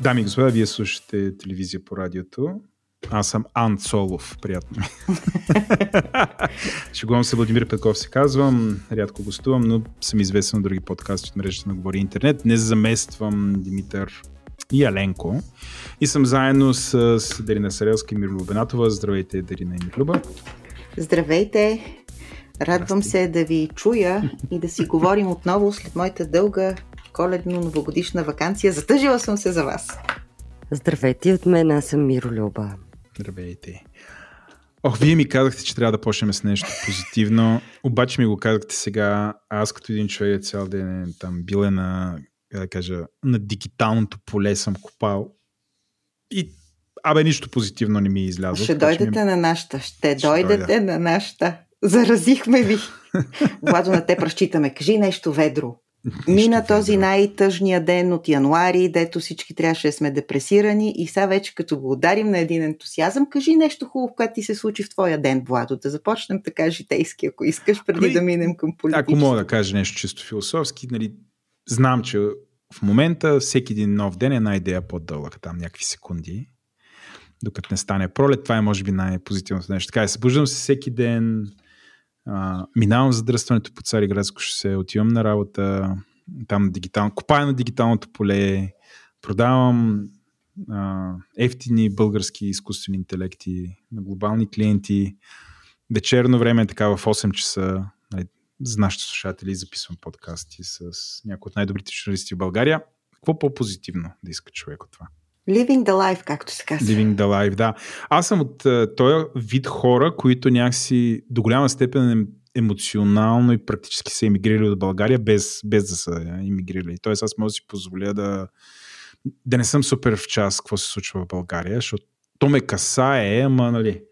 Дами и господа, вие слушате телевизия по радиото. Аз съм Ан Солов, приятно. Шегувам се, Владимир Петков се казвам. Рядко гостувам, но съм известен на други подкасти от мрежата на Говори Интернет. Не замествам Димитър и Аленко. И съм заедно с, с Дарина Сарелска и Мирлюба Бенатова. Здравейте, Дарина и Мирлюба. Здравейте! Радвам се да ви чуя и да си говорим отново след моята дълга коледно-новогодишна вакансия. Затъжила съм се за вас. Здравейте от мен, аз съм Миро Люба. Здравейте. Ох, вие ми казахте, че трябва да почнем с нещо позитивно, обаче ми го казахте сега, аз като един човек цял ден е там бил е на, да кажа, на дигиталното поле съм копал и абе нищо позитивно не ми е излязло. Ще дойдете ми... на нашата, ще, ще дойдете дойда. на нашата. Заразихме ви. Владо, на те разчитаме. Кажи нещо ведро. Мина този най-тъжния ден от януари, дето всички трябваше да сме депресирани и сега вече като го ударим на един ентусиазъм, кажи нещо хубаво, което ти се случи в твоя ден, Владо. Да започнем така житейски, ако искаш, преди ами, да минем към политически. Ако мога да кажа нещо чисто философски, нали, знам, че в момента всеки един нов ден е една идея по-дълъг, там някакви секунди, докато не стане пролет. Това е може би най-позитивното нещо. Така, събуждам се всеки ден, а, минавам задръстването по Цариградско шосе, отивам на работа, там дигитално, копая на дигиталното поле, продавам а, ефтини български изкуствени интелекти на глобални клиенти. Вечерно време е така в 8 часа нали, за нашите слушатели записвам подкасти с някои от най-добрите журналисти в България. Какво по-позитивно да иска човек от това? Living the life, както се казва. Living the life, да. Аз съм от uh, този вид хора, които някакси до голяма степен емоционално и практически са емигрирали от България, без, без да са емигрирали. Тоест аз мога да си позволя да, да не съм супер в час какво се случва в България, защото то ме касае, ама нали,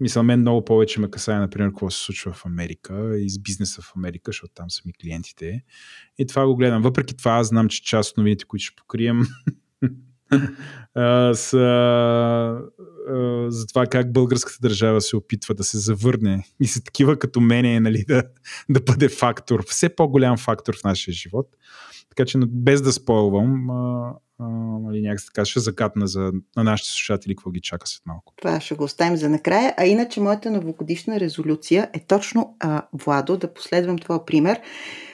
мисля, мен много повече ме касае, например, какво се случва в Америка и с бизнеса в Америка, защото там са ми клиентите. И това го гледам. Въпреки това, аз знам, че част от новините, които ще покрием, с, за това как българската държава се опитва да се завърне и са такива като мене, нали, да, да бъде фактор, все по-голям фактор в нашия живот. Така че без да спойвам, а, а, нали, някак така ще загадна за, на нашите слушатели какво ги чака след малко. Това ще го оставим за накрая. А иначе моята новогодишна резолюция е точно, а, Владо, да последвам твоя пример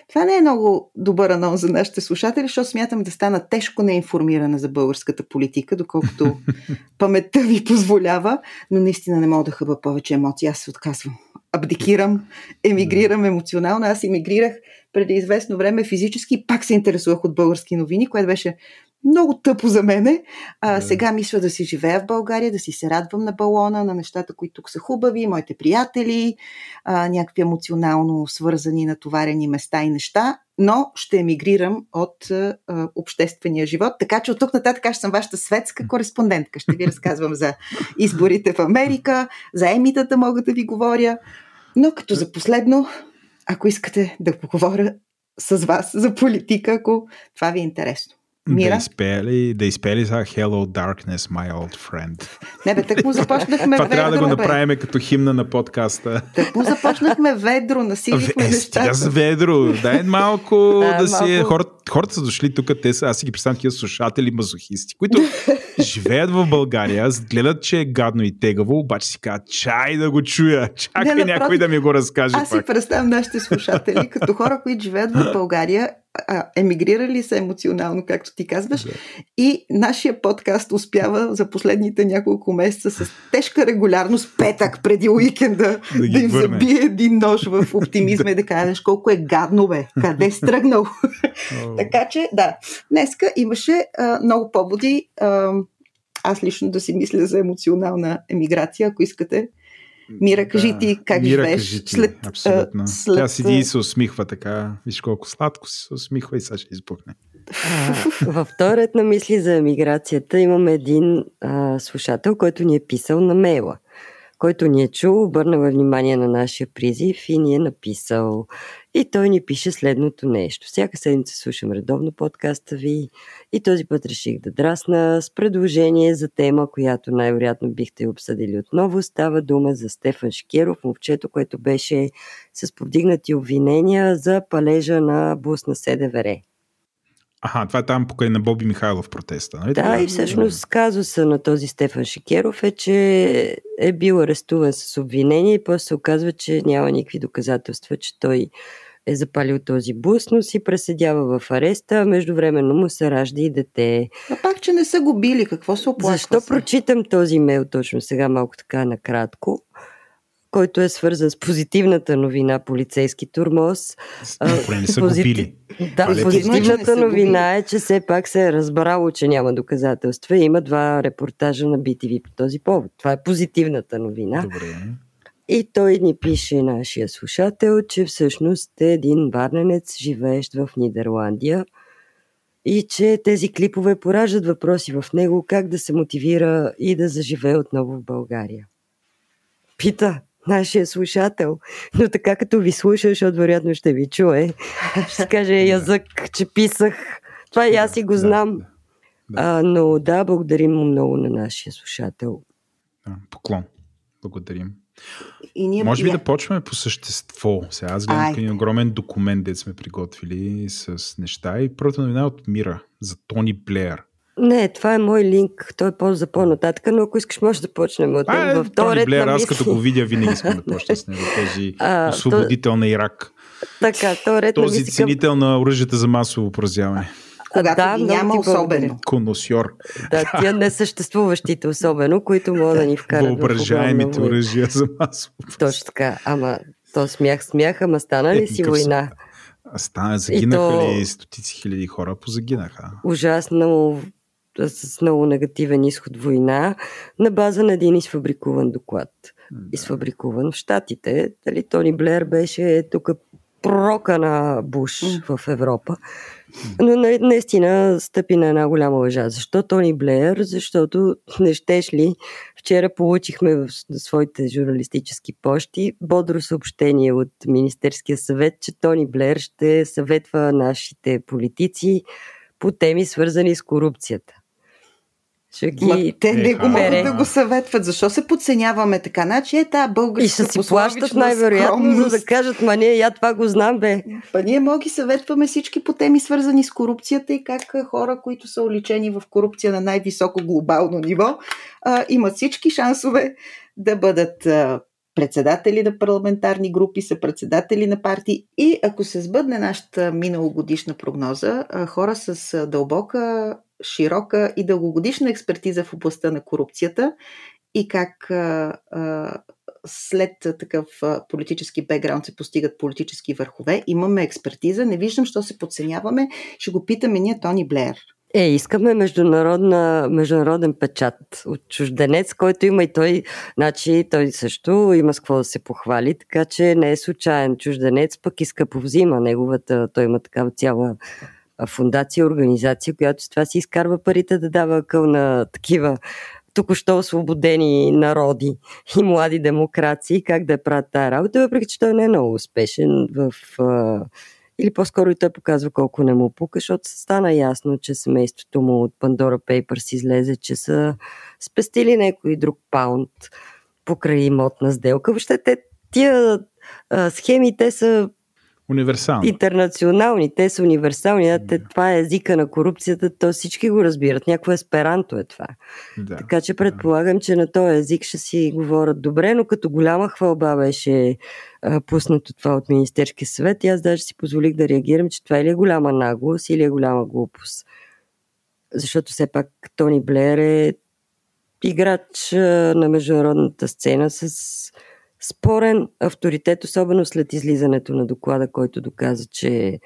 това не е много добър анонс за нашите слушатели, защото смятам да стана тежко неинформирана за българската политика, доколкото паметта ви позволява, но наистина не мога да хъба повече емоции. Аз се отказвам. Абдикирам, емигрирам емоционално. Аз емигрирах преди известно време физически, пак се интересувах от български новини, което беше много тъпо за мене. А, да. Сега мисля да си живея в България, да си се радвам на балона, на нещата, които тук са хубави, моите приятели, а, някакви емоционално свързани, натоварени места и неща, но ще емигрирам от а, обществения живот. Така че от тук нататък аз съм вашата светска кореспондентка. Ще ви разказвам за изборите в Америка, за емитата мога да ви говоря. Но като за последно, ако искате да поговоря с вас за политика, ако това ви е интересно. Мира? Да изпели, да изпели за Hello Darkness, my old friend. Не бе, так му започнахме Това трябва да го направим бе. като химна на подкаста. Так му започнахме ведро, насилихме е, нещата. с ведро, дай малко а, да си... Малко... Хората, хората са дошли тук, те са, аз си ги представям такива слушатели, мазохисти, които живеят в България, гледат, че е гадно и тегаво, обаче си казват, чай да го чуя, чакай не, някой да ми го разкаже Аз пак. си представям нашите слушатели като хора, които живеят в България а, емигрирали са емоционално, както ти казваш. Да. И нашия подкаст успява за последните няколко месеца с тежка регулярност, петък преди уикенда, да, да им върне. забие един нож в оптимизма и да кажеш колко е гадно, бе, къде е стръгнал. Така че, да, днеска имаше а, много поводи. А, аз лично да си мисля за емоционална емиграция, ако искате. Мира, кажи да, ти как Мира, живееш кажи ти, след... Абсолютно. След... Тя седи и се усмихва така. Виж колко сладко се усмихва и сега ще избухне. Във вторият на мисли за емиграцията имам един а, слушател, който ни е писал на мейла който ни е чул, обърнал внимание на нашия призив и ни е написал. И той ни пише следното нещо. Всяка седмица слушам редовно подкаста ви и този път реших да драсна с предложение за тема, която най-вероятно бихте обсъдили отново. Става дума за Стефан Шкеров, момчето, което беше с повдигнати обвинения за палежа на бус на СДВР. Аха, това е там покрай на Боби Михайлов протеста, нали? Да, и всъщност казуса на този Стефан Шикеров е, че е бил арестуван с обвинение и после се оказва, че няма никакви доказателства, че той е запалил този бус, но си преседява в ареста, междувременно му се ражда и дете. А пак, че не са го били, какво се оплаква Защо се? прочитам този имейл точно сега, малко така накратко? който е свързан с позитивната новина полицейски турмоз. Поне не са го били. Да, Вали, позитивната новина е, че все пак се е разбрало, че няма доказателства. Има два репортажа на BTV по този повод. Това е позитивната новина. Добре. И той ни пише нашия слушател, че всъщност е един варненец, живеещ в Нидерландия и че тези клипове пораждат въпроси в него как да се мотивира и да заживее отново в България. Пита нашия слушател, но така като ви слуша, защото вероятно ще ви чуе, ще каже язък, че писах. Това и аз и го знам. А, но да, благодарим му много на нашия слушател. Поклон. Благодарим. И ние... Може би да почваме по същество. Сега аз гледам един огромен документ, дет сме приготвили с неща и първата новина е от Мира за Тони Блеер. Не, това е мой линк. Той е по за по-нататък, но ако искаш, може да почнем от А, него. е, В Тони ред Блеер, аз като го видя, винаги искам да почна с него. Този А, освободител на Ирак. Така, то ред на Този мисли ценител на оръжията за масово поразяване. Когато да, ги няма особено. Коносьор. Да, тия несъществуващите особено, които могат да ни вкарат Въображаемите оръжия за масово. Точно така. Ама то смях, смях, ама стана ли Е, си война? А Стана, загинаха то- ли стотици хиляди хора? Позагинаха. Ужасно с много негативен изход война на база на един изфабрикуван доклад. Изфабрикуван в Штатите. Дали Тони Блер беше тук пророка на Буш в Европа. Но на- наистина стъпи на една голяма лъжа. Защо Тони Блеер? Защото не щеш ли? Вчера получихме в своите журналистически почти бодро съобщение от Министерския съвет, че Тони Блеер ще съветва нашите политици по теми свързани с корупцията. Ще ги... Ма, те не го могат да го съветват. Защо се подценяваме така? Значи е тази българска И ще си плащат най-вероятно, за да кажат, ма ние, я това го знам, бе. Па ние мога ги съветваме всички по теми свързани с корупцията и как хора, които са уличени в корупция на най-високо глобално ниво, а, имат всички шансове да бъдат а, председатели на парламентарни групи, са председатели на партии и ако се сбъдне нашата миналогодишна прогноза, хора с дълбока, широка и дългогодишна експертиза в областта на корупцията и как след такъв политически бекграунд се постигат политически върхове. Имаме експертиза, не виждам, що се подценяваме. Ще го питаме ние Тони Блеер. Е, искаме международна, международен печат от чужденец, който има и той, значи той също има с какво да се похвали, така че не е случайен чужденец, пък иска повзима неговата, той има такава цяла фундация, организация, която с това си изкарва парите да дава къл на такива току-що освободени народи и млади демокрации, как да правят тази работа, въпреки че той не е много успешен в или по-скоро и той показва колко не му пука, защото стана ясно, че семейството му от Pandora Papers излезе, че са спестили някой друг паунд покрай имотна сделка. Въобще те, тия а, схеми, те са Универсално. интернационални, те са универсални. Да. Те, това е езика на корупцията, то всички го разбират. Някакво есперанто е това. Да. Така че предполагам, че на този език ще си говорят добре, но като голяма хвалба беше а, пуснато това от Министерския съвет и аз даже си позволих да реагирам, че това или е голяма наглост, или е голяма глупост. Защото все пак Тони Блеер е играч а, на международната сцена с спорен авторитет, особено след излизането на доклада, който доказа, че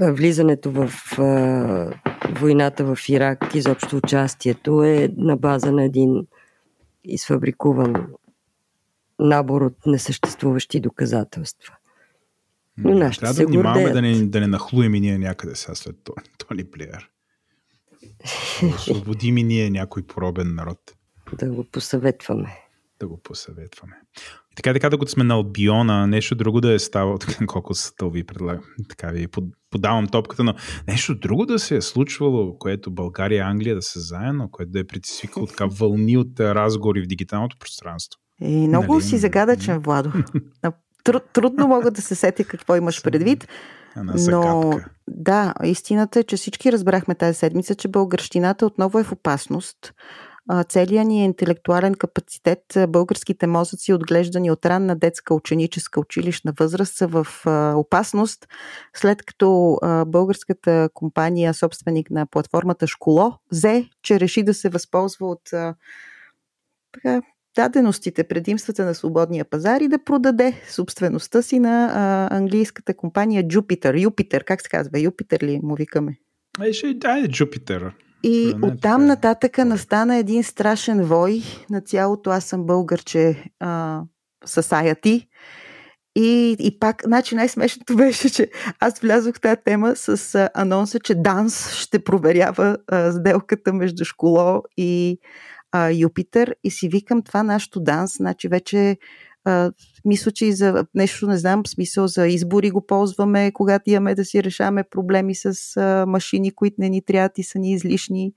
влизането в а, войната в Ирак, изобщо участието е на база на един изфабрикуван набор от несъществуващи доказателства. Но нашите Трябва се да внимаваме да гордеят. не, да не нахлуем и ние някъде сега след Тони, Тони Блеер. Да освободим и ние някой поробен народ. Да го посъветваме. Да го посъветваме. И така, така, докато сме на Албиона, нещо друго да е ставало, колко стъл ви предлагам, така ви под- подавам топката, но нещо друго да се е случвало, което България и Англия да са заедно, което да е предизвикало така вълни от разговори в дигиталното пространство. И много Нали? си загадъчен, Владо. Труд, трудно мога да се сетя какво имаш предвид. Но да, истината е, че всички разбрахме тази седмица, че българщината отново е в опасност. Целият ни интелектуален капацитет, българските мозъци, отглеждани от ранна детска ученическа училищна възраст, са в опасност, след като българската компания, собственик на платформата Школо, взе, че реши да се възползва от даденостите, предимствата на свободния пазар и да продаде собствеността си на а, английската компания Jupiter. Юпитер, как се казва? Юпитер ли му викаме? Ай, ще, айде, Джупитер. И оттам е. нататъка настана един страшен вой на цялото аз съм българче а, society. И, и пак, значи най-смешното беше, че аз влязох в тази тема с а, анонса, че Данс ще проверява а, сделката между Школо и а, Юпитер и си викам това нашото Данс, значи вече мисля, че и за нещо, не знам, смисъл за избори го ползваме, когато имаме да си решаваме проблеми с а, машини, които не ни трябват и са ни излишни.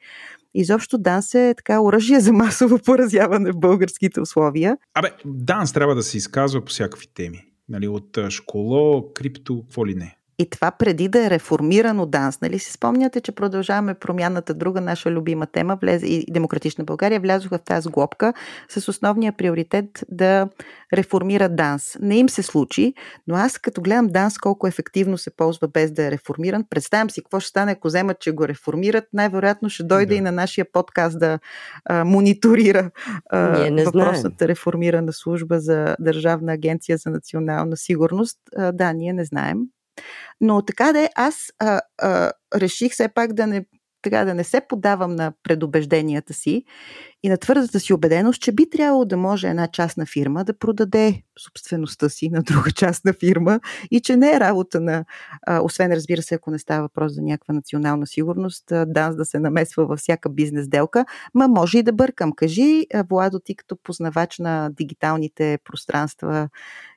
Изобщо данс е така оръжие за масово поразяване в българските условия. Абе, Данс трябва да се изказва по всякакви теми. Нали, от школо, крипто, какво ли не. И това преди да е реформирано данс. Нали си спомняте, че продължаваме промяната, друга наша любима тема, влезе, и Демократична България влязоха в тази глобка с основния приоритет да реформира данс. Не им се случи, но аз като гледам данс колко ефективно се ползва без да е реформиран, представям си какво ще стане, ако вземат, че го реформират, най-вероятно ще дойде Да. и на нашия подкаст да а, мониторира а, Ние не въпросната реформирана служба за Държавна агенция за национална сигурност. А, да, ние не знаем. Но така да е, аз а, а, реших все пак да не, така, да не се подавам на предубежденията си и на твърдата си убеденост, че би трябвало да може една частна фирма да продаде собствеността си на друга частна фирма и че не е работа на, а, освен разбира се, ако не става въпрос за някаква национална сигурност, ДАНС да се намесва във всяка бизнес делка, ма може и да бъркам. Кажи, Владо, ти като познавач на дигиталните пространства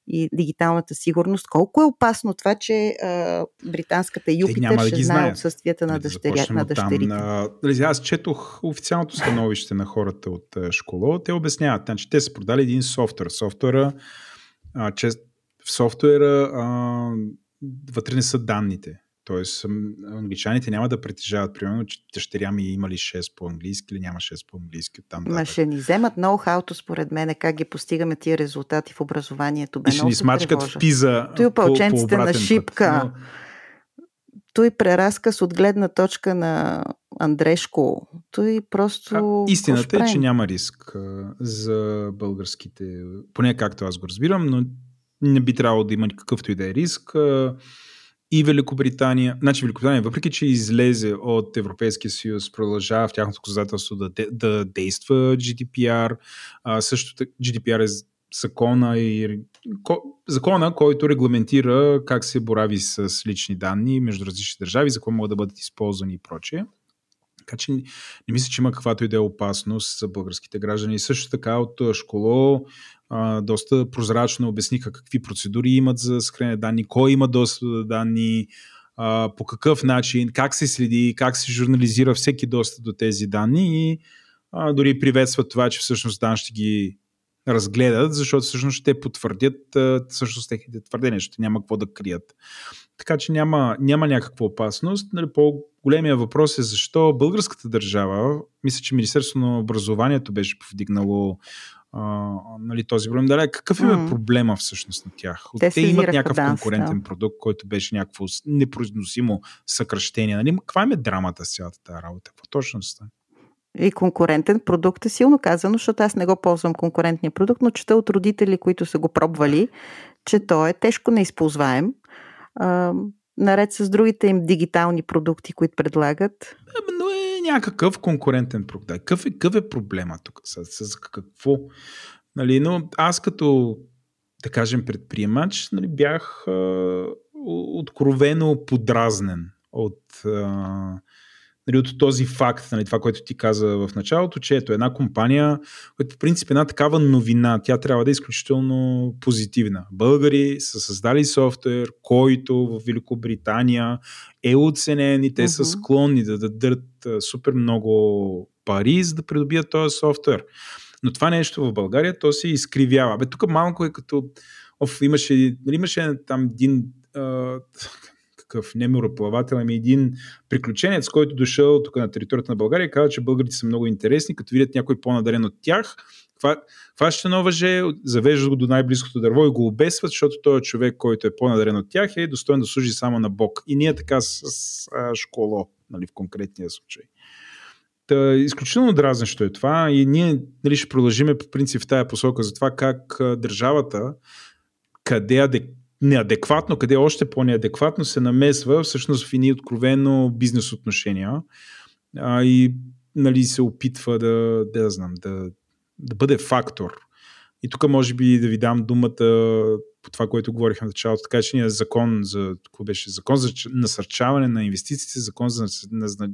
и дигиталната сигурност. Колко е опасно това, че а, британската Юпитер няма да ще ги знае отсъствията на, да дъщеря, започнем на дъщерите? На- нали, Аз четох официалното становище на хората от а, школа. Те обясняват, значи, те са продали един софтуер. Софтуера, а, че в софтуера а, вътре не са данните. Тоест, англичаните няма да притежават, примерно, че дъщеря ми има ли 6 по-английски или няма 6 по-английски. Там Ма нататък. ще ни вземат ноу-хауто, според мен, как ги постигаме тия резултати в образованието. Бе, И ще ни смачкат тревожа. в пиза Той опълченците на шипка. Път. Но, Той преразказ от гледна точка на Андрешко. Той просто... А, какво ще истината е, че няма риск за българските, поне както аз го разбирам, но не би трябвало да има какъвто и да е риск. И Великобритания, значи Великобритания, въпреки че излезе от Европейския съюз, продължава в тяхното законодателство да, да действа GDPR. А, също GDPR е закона, и, ко, закона, който регламентира как се борави с лични данни между различни държави, за какво могат да бъдат използвани и прочее. Така че не мисля, че има каквато и да е опасност за българските граждани. И също така от Школо доста прозрачно обясниха какви процедури имат за съхранение данни, кой има достъп до данни, по какъв начин, как се следи, как се журнализира всеки достъп до тези данни и дори приветстват това, че всъщност дан ще ги разгледат, защото всъщност ще потвърдят а, всъщност техните твърдения, защото няма какво да крият. Така че няма, няма някаква опасност. Нали, по-големия въпрос е защо българската държава, мисля, че Министерството на образованието беше повдигнало а, нали, този проблем. Дали, какъв е М. проблема всъщност на тях? Те Те имат някакъв ДАНС, конкурентен да. продукт, който беше някакво непроизносимо съкръщение. Нали? Каква им е драмата с цялата тази работа? Какво точно стане? И конкурентен продукт е силно казано, защото аз не го ползвам конкурентния продукт, но чета от родители, които са го пробвали, че той е тежко неизползваем. А, наред с другите им дигитални продукти, които предлагат. Някакъв конкурентен продукт. Какъв е, какъв е проблема тук? С, с какво? Нали, но аз като, да кажем, предприемач, нали, бях а, откровено подразнен от, а, нали, от този факт, нали, това, което ти каза в началото, че ето една компания, която по принцип е една такава новина, тя трябва да е изключително позитивна. Българи са създали софтуер, който в Великобритания е оценен и те са Мгм. склонни да дадат супер много пари, за да придобият този софтуер. Но това нещо в България, то се изкривява. Бе, тук малко е като... Оф, имаше, нали, имаше там един... А, някакъв не мореплавател, ами един приключенец, който дошъл тук на територията на България и казва, че българите са много интересни, като видят някой по-надарен от тях, хваща едно въже, завеждат го до най-близкото дърво и го обесват, защото той е човек, който е по-надарен от тях е достоен да служи само на Бог. И ние така с, с а, школо, нали, в конкретния случай. Та, изключително дразнещо е това и ние нали, ще продължиме по принцип в тая посока за това как държавата, къде адек... неадекватно, къде още по-неадекватно се намесва всъщност в едни откровено бизнес отношения а, и нали, се опитва да, да, знам, да, да бъде фактор. И тук може би да ви дам думата по това, което говорихме в началото, така че ние закон за, беше, закон за насърчаване на инвестициите, закон за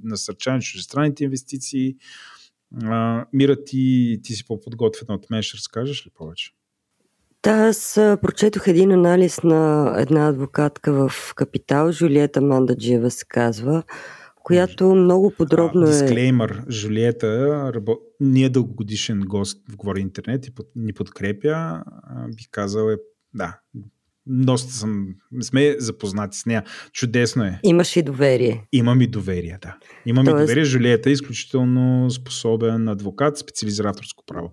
насърчаване на чуждестранните инвестиции. А, Мира, ти, ти си по-подготвена от мен, ще разкажеш ли повече? Да, аз прочетох един анализ на една адвокатка в Капитал, Жулиета Мандаджиева се казва, която много подробно а, е... Дисклеймър, Жулиета, рабо... ние дългогодишен гост в Говори Интернет и под... ни подкрепя, бих казал е да, доста съм, сме запознати с нея. Чудесно е. Имаш и доверие. Имам и доверие, да. Имам Тоест... и доверие. Жулиета е изключително способен адвокат, специализира авторско право.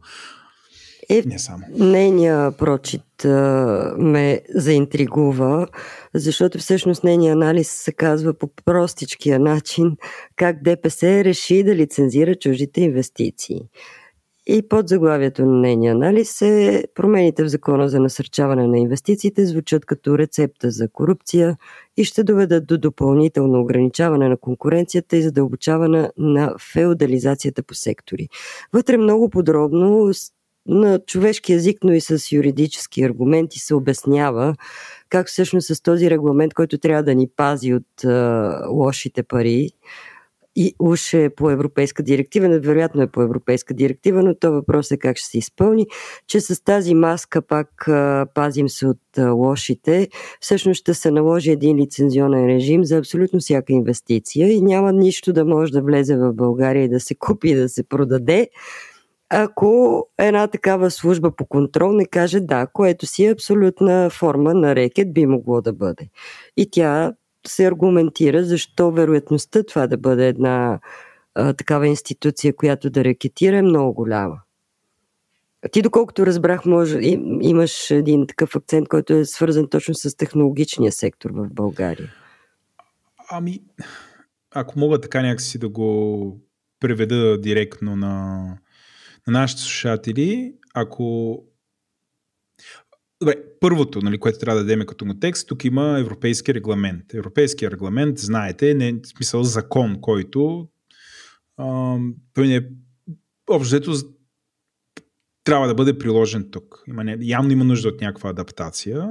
Е, Не само. Нейния прочит а, ме заинтригува, защото всъщност нейния анализ се казва по простичкия начин как ДПС реши да лицензира чуждите инвестиции. И под заглавието на нейния анализ е промените в закона за насърчаване на инвестициите звучат като рецепта за корупция и ще доведат до допълнително ограничаване на конкуренцията и задълбочаване на феодализацията по сектори. Вътре много подробно на човешки язик, но и с юридически аргументи се обяснява как всъщност с този регламент, който трябва да ни пази от а, лошите пари, и уж е по европейска директива, невероятно е по европейска директива, но то въпрос е как ще се изпълни, че с тази маска пак а, пазим се от а, лошите, всъщност ще се наложи един лицензионен режим за абсолютно всяка инвестиция и няма нищо да може да влезе в България и да се купи и да се продаде, ако една такава служба по контрол не каже да, което си е абсолютна форма на рекет би могло да бъде. И тя се аргументира защо вероятността това да бъде една а, такава институция, която да рекетира е много голяма. Ти, доколкото разбрах, може, им, имаш един такъв акцент, който е свързан точно с технологичния сектор в България. Ами, ако мога така някакси да го преведа директно на, на нашите слушатели, ако Добре, първото, нали, което трябва да дадем като текст, тук има европейски регламент. Европейския регламент, знаете, не е смисъл закон, който а, той не е общо трябва да бъде приложен тук. Има, не, явно има нужда от някаква адаптация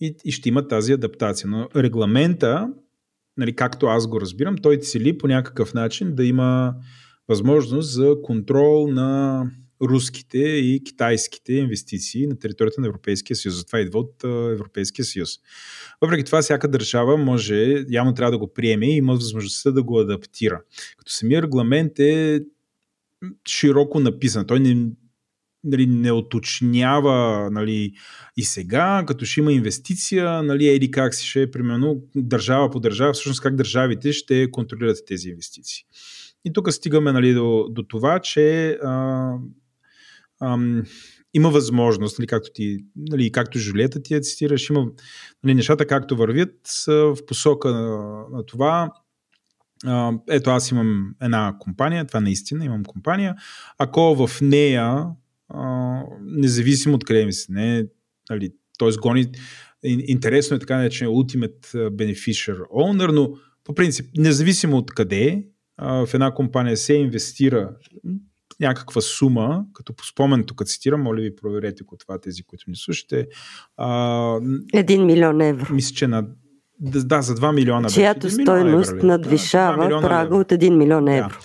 и, и ще има тази адаптация. Но регламента, нали, както аз го разбирам, той цели по някакъв начин да има възможност за контрол на руските и китайските инвестиции на територията на Европейския съюз. Затова идва от Европейския съюз. Въпреки това, всяка държава може, явно трябва да го приеме и има възможността да го адаптира. Като самия регламент е широко написан. Той не, нали, не оточнява нали, и сега, като ще има инвестиция, нали, еди как си ще е, примерно, държава по държава, всъщност как държавите ще контролират тези инвестиции. И тук стигаме нали, до, до това, че а, ам, има възможност, нали, както, ти, нали, както Жулета ти я цитираш, има нали, нещата както вървят са в посока на, на това. А, ето аз имам една компания, това наистина имам компания. Ако в нея, а, независимо от къде ми се, не, нали, т.е. гони, интересно е така наречен Ultimate Beneficiary Owner, но по принцип, независимо от къде, в една компания се инвестира някаква сума, като по спомен тук цитирам, моля ви проверете ако това тези, които ни слушате. Един милион евро. Мисля, че на да, за 2 милиона. Чиято стойност надвишава да, прага от 1 милион евро. Да.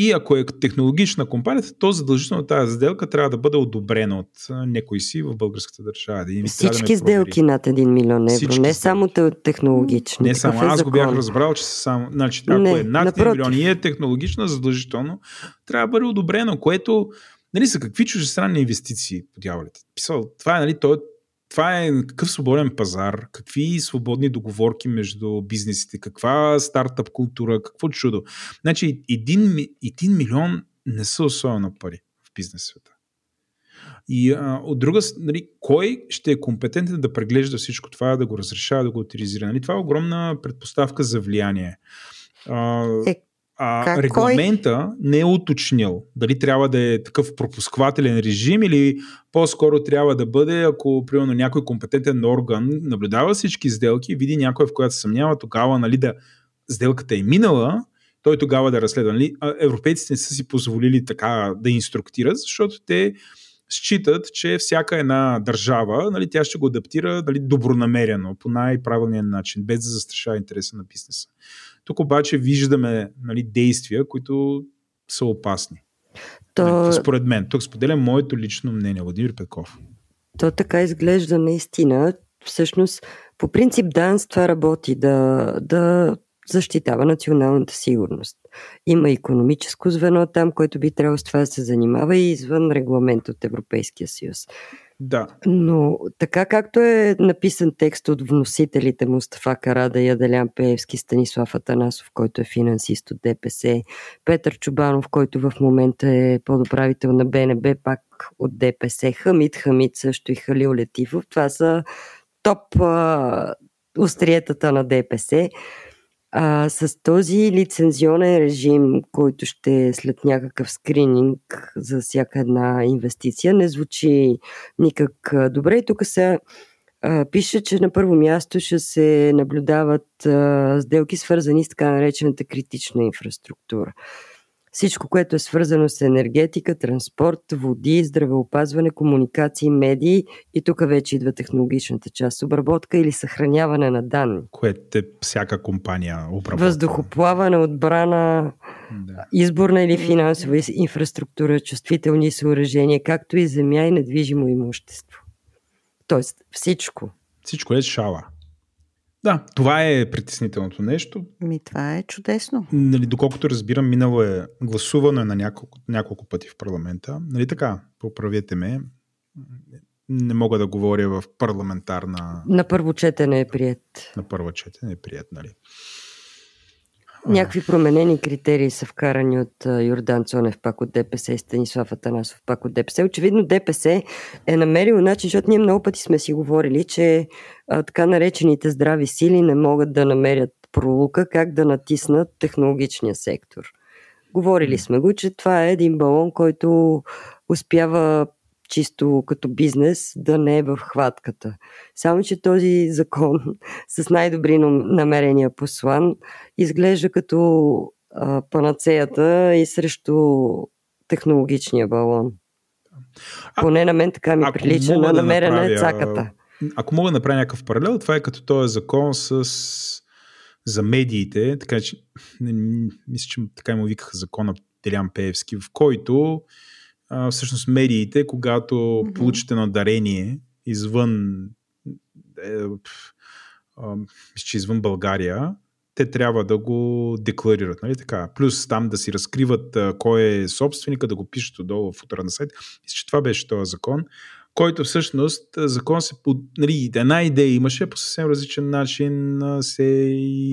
И ако е технологична компанията, то задължително тази сделка трябва да бъде одобрена от някой си в българската държава. Да Всички да сделки над 1 милион евро, Всички не само технологични. Не само, е аз закон. го бях разбрал, че са само. Значи, ако не, е над напротив. 1 милион и е технологична, задължително трябва да бъде одобрено, което нали, са какви чужестранни инвестиции по дяволите. Писал, това е, нали, то е това е какъв свободен пазар, какви свободни договорки между бизнесите, каква стартъп култура, какво чудо. Значи, един, един милион не са особено пари в бизнес света. И а, от друга, нали, кой ще е компетентен да преглежда всичко това, да го разрешава, да го утилизира? Нали, това е огромна предпоставка за влияние. А, е, а, как, регламента кой? не е уточнил дали трябва да е такъв пропусквателен режим или по-скоро трябва да бъде, ако примерно някой компетентен орган наблюдава всички сделки, види някой, в която се съмнява, тогава нали, да сделката е минала, той тогава да разследва. Нали? Европейците не са си позволили така да инструктират, защото те считат, че всяка една държава, нали, тя ще го адаптира нали, добронамерено, по най-правилния начин, без да застрашава интереса на бизнеса. Тук обаче виждаме нали, действия, които са опасни. То... Нали, според мен. Тук споделям моето лично мнение. Владимир Петков. То така изглежда наистина. Всъщност, по принцип, ДАНС това работи да, да защитава националната сигурност. Има економическо звено там, което би трябвало с това да се занимава и извън регламент от Европейския съюз. Да. Но така както е написан текст от вносителите Мустафа Карада, Яделян Пеевски, Станислав Атанасов, който е финансист от ДПС, Петър Чубанов, който в момента е подуправител на БНБ, пак от ДПС, Хамид Хамид също и Халил Летифов. Това са топ а, остриетата на ДПС. А, с този лицензионен режим, който ще е след някакъв скрининг за всяка една инвестиция, не звучи никак добре. И тук се а, пише, че на първо място ще се наблюдават а, сделки, свързани с така наречената критична инфраструктура. Всичко, което е свързано с енергетика, транспорт, води, здравеопазване, комуникации, медии и тук вече идва технологичната част. Обработка или съхраняване на данни. Което е всяка компания обработва. Въздухоплаване, отбрана, да. изборна или финансова инфраструктура, чувствителни съоръжения, както и земя и недвижимо имущество. Тоест всичко. Всичко е шала. Да, това е притеснителното нещо. Ми, това е чудесно. Нали, доколкото разбирам, минало е гласувано е на няколко, няколко пъти в парламента. Нали така, поправете ме. Не мога да говоря в парламентарна... На първо четене е прият. На първо четене е прият, нали. Някакви променени критерии са вкарани от Йордан Цонев, пак от ДПС и Станислав Атанасов, пак от ДПС. Очевидно ДПС е намерил начин, защото ние много пъти сме си говорили, че а, така наречените здрави сили не могат да намерят пролука как да натиснат технологичния сектор. Говорили сме го, че това е един балон, който успява чисто като бизнес да не е в хватката. Само, че този закон с най-добри намерения послан изглежда като а, панацеята и срещу технологичния балон. А, Поне на мен така ми прилича на намерена да направя, цаката. Ако мога да направя някакъв паралел, това е като този закон с за медиите, така че мисля, че така му викаха закона Делян Пеевски, в който а, всъщност медиите, когато mm-hmm. получите надарение извън е, а, че извън България, те трябва да го декларират. Нали? Така. Плюс там да си разкриват а, кой е собственика, да го пишат отдолу в утра на сайт. Мисля, че това беше този закон, който всъщност закон се под... Нали, една идея имаше, по съвсем различен начин се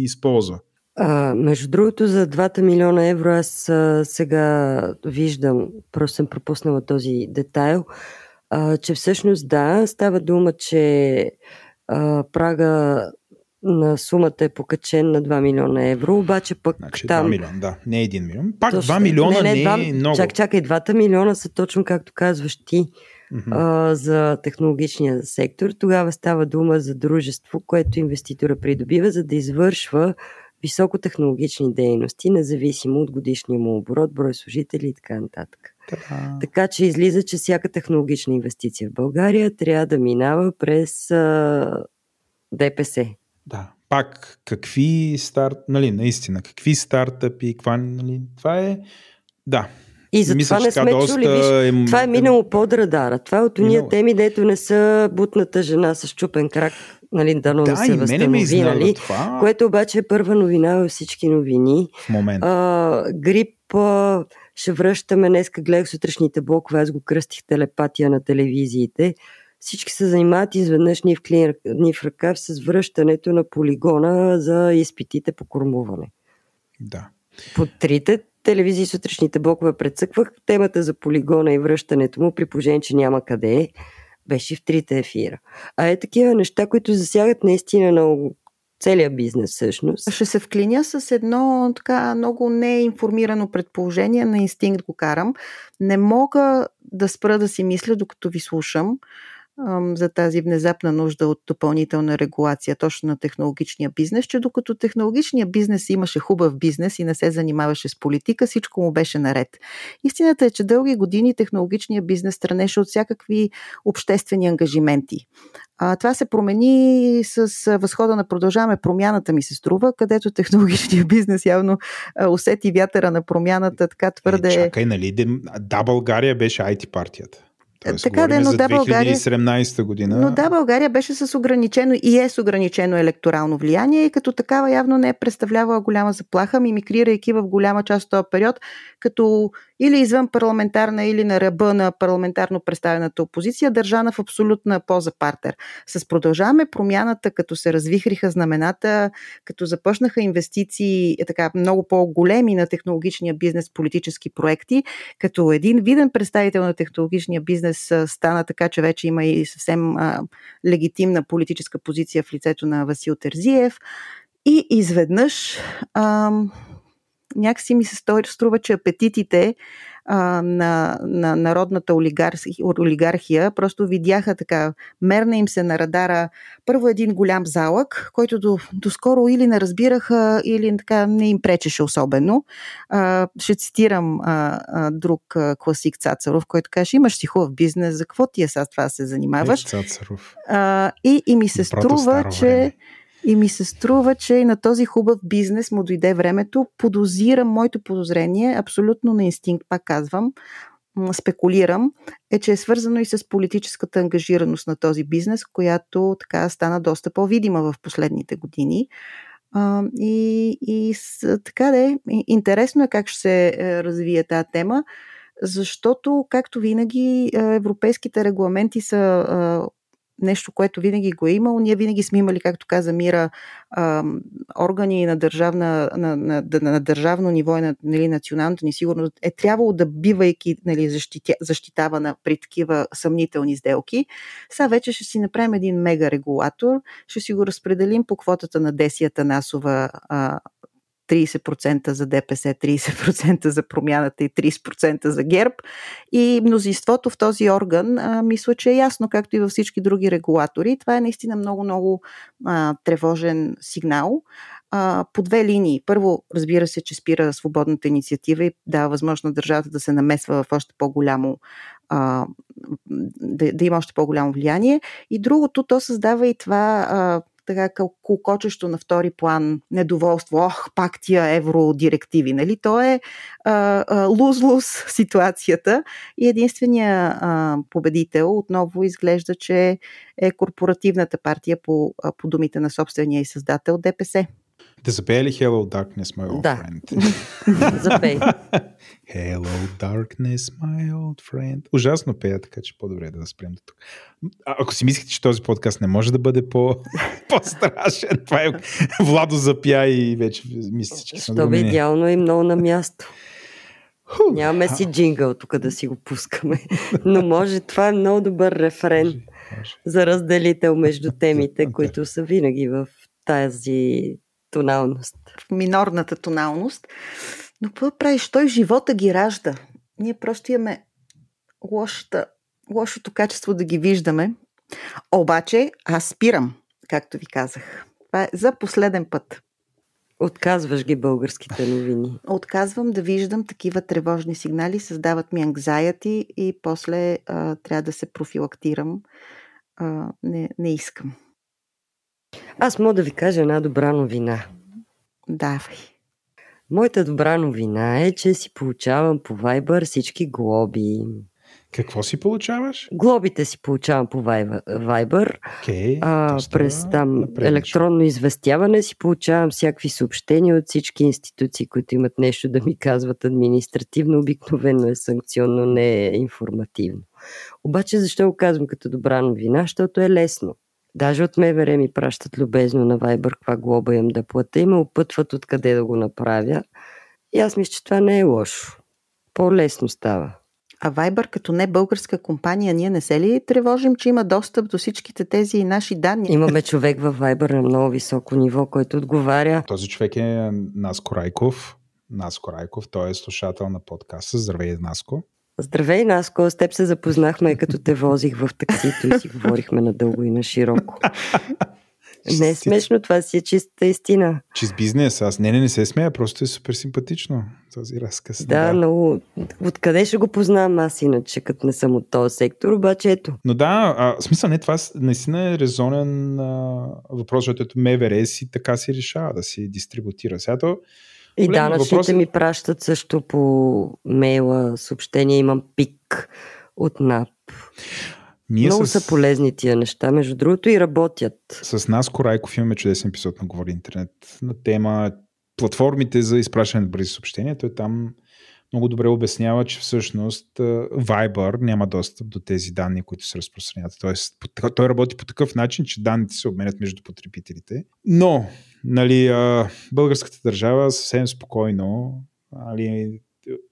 използва. А, между другото, за 2 милиона евро аз а, сега виждам, просто съм пропуснала този детайл, а, че всъщност да, става дума, че а, прага на сумата е покачен на 2 милиона евро, обаче пък значи, там... 2 милиона, да, не 1 милион. Пак точно, 2 милиона не, не, 2, не е много. Чак, чакай, 2 милиона са точно както казваш ти mm-hmm. а, за технологичния сектор. Тогава става дума за дружество, което инвеститора придобива, за да извършва високотехнологични дейности, независимо от годишния му оборот, брой служители и така нататък. Така. така че излиза, че всяка технологична инвестиция в България трябва да минава през а, ДПС. Да. Пак, какви старт, нали, наистина, какви стартъпи, каква, нали, това е, да, и за това не сме чули. Виж, е... Това е минало под радара. Това е от уния теми, дето не са бутната жена с чупен крак нали, дано да, да се възстанови, нали, това. което обаче е първа новина във всички новини. В момента. А, грип а, ще връщаме, днеска гледах сутрешните блокове, аз го кръстих телепатия на телевизиите. всички се занимават изведнъж ни в, клин, ни в ръкав с връщането на полигона за изпитите по кормуване. Да. По трите телевизии сутрешните блокове прецъквах темата за полигона и връщането му, при положение, че няма къде, беше в трите ефира. А е такива неща, които засягат наистина много целият бизнес всъщност. Ще се вклиня с едно така много неинформирано предположение, на инстинкт го карам. Не мога да спра да си мисля, докато ви слушам, за тази внезапна нужда от допълнителна регулация точно на технологичния бизнес, че докато технологичния бизнес имаше хубав бизнес и не се занимаваше с политика, всичко му беше наред. Истината е, че дълги години технологичният бизнес странеше от всякакви обществени ангажименти. А, това се промени с възхода на продължаваме промяната ми се струва, където технологичния бизнес явно усети вятъра на промяната така твърде... Е, чакай, нали? Да, България беше IT партията. Тоест, така да, но да, България, 2017 година. Но да, България беше с ограничено и е с ограничено електорално влияние и като такава явно не е представлявала голяма заплаха, мимикрирайки в голяма част от този период, като или извън парламентарна, или на ръба на парламентарно представената опозиция, държана в абсолютна поза партер. С продължаваме промяната, като се развихриха знамената, като започнаха инвестиции е така много по-големи на технологичния бизнес политически проекти, като един виден представител на технологичния бизнес стана така, че вече има и съвсем а, легитимна политическа позиция в лицето на Васил Терзиев. И изведнъж а, някакси ми се струва, че апетитите а, на, на народната олигархия, олигархия просто видяха така, мерна им се на радара първо един голям залък, който до, доскоро или не разбираха, или така не им пречеше особено. А, ще цитирам а, а, друг а, класик Цацаров, който каже, имаш си хубав бизнес, за какво ти е сега това се занимаваш? Е, Цацаров. А, и, и ми се струва, че време и ми се струва, че и на този хубав бизнес му дойде времето. Подозирам моето подозрение, абсолютно на инстинкт, пак казвам, спекулирам, е, че е свързано и с политическата ангажираност на този бизнес, която така стана доста по-видима в последните години. И, и така да е, интересно е как ще се е, развие тази тема, защото, както винаги, е, европейските регламенти са нещо, което винаги го е имало. Ние винаги сме имали, както каза Мира, органи на, държавна, на, на, на, на държавно ниво и на нали, националната ни сигурност е трябвало да бивайки нали, защитя, защитавана при такива съмнителни сделки. Сега вече ще си направим един мега регулатор, ще си го разпределим по квотата на Десията Насова а, 30% за ДПС, 30% за промяната и 30% за ГЕРБ. И мнозинството в този орган а, мисля, че е ясно, както и във всички други регулатори. Това е наистина много-много тревожен сигнал а, по две линии. Първо, разбира се, че спира свободната инициатива и дава възможност държавата да се намесва в още по-голямо а, да, да има още по-голямо влияние. И другото, то създава и това а, така кокочещо на втори план недоволство. Ох, пак тия евродирективи. Нали? То е луз-луз ситуацията и единствения а, победител отново изглежда, че е корпоративната партия по, по думите на собствения и създател ДПС. Да запее ли Hello Darkness, my old да. friend? Запей. Hello Darkness, my old friend. Ужасно пея, така че по-добре е да спрем до тук. А, ако си мислите, че този подкаст не може да бъде по, по-страшен, това е Владо запя и вече мисля, че съм Това идеално и много на място. Ху, Нямаме си джингъл тук да си го пускаме. Но може, това е много добър рефрен може, може. за разделител между темите, които са винаги в тази тоналност. В минорната тоналност. Но какво правиш? Той живота ги ражда. Ние просто имаме лошата, лошото качество да ги виждаме. Обаче аз спирам, както ви казах. Това е за последен път. Отказваш ги българските новини. Отказвам да виждам такива тревожни сигнали, създават ми анкзайати и после а, трябва да се профилактирам. А, не, не искам. Аз мога да ви кажа една добра новина. Давай. Моята добра новина е, че си получавам по Viber всички глоби. Какво си получаваш? Глобите си получавам по Viber. Okay, а, през там електронно известяване си получавам всякакви съобщения от всички институции, които имат нещо да ми казват административно. Обикновено е санкционно, не е информативно. Обаче защо го казвам като добра новина? Защото е лесно. Даже от МВР ми пращат любезно на Viber каква глоба им да плата и ме опътват откъде да го направя. И аз мисля, че това не е лошо. По-лесно става. А Viber като не българска компания, ние не се ли тревожим, че има достъп до всичките тези наши данни? Имаме човек в Viber на много високо ниво, който отговаря. Този човек е Наско Райков. Наско Райков, той е слушател на подкаста. Здравей, Наско. Здравей, Наско. С теб се запознахме, като те возих в таксито и си говорихме надълго и на широко. Не е смешно, това си е чиста истина. Чист бизнес. Аз не, не, не се смея, просто е супер симпатично този разказ. Да, да. но откъде ще го познавам аз иначе, като не съм от този сектор, обаче ето. Но да, а, смисъл не, това наистина е резонен а, въпрос, защото ето МВР си така си решава да си дистрибутира. Сега то, и данъчните въпрос... ми пращат също по мейла съобщения, имам пик от НАП. Ние Много с... са полезни тия неща, между другото и работят. С нас Корайков имаме чудесен епизод на Говори Интернет на тема платформите за изпращане на бързи съобщения. Той там много добре обяснява, че всъщност Viber няма достъп до тези данни, които се разпространяват. Тоест, той работи по такъв начин, че данните се обменят между потребителите. Но, нали, българската държава съвсем спокойно нали,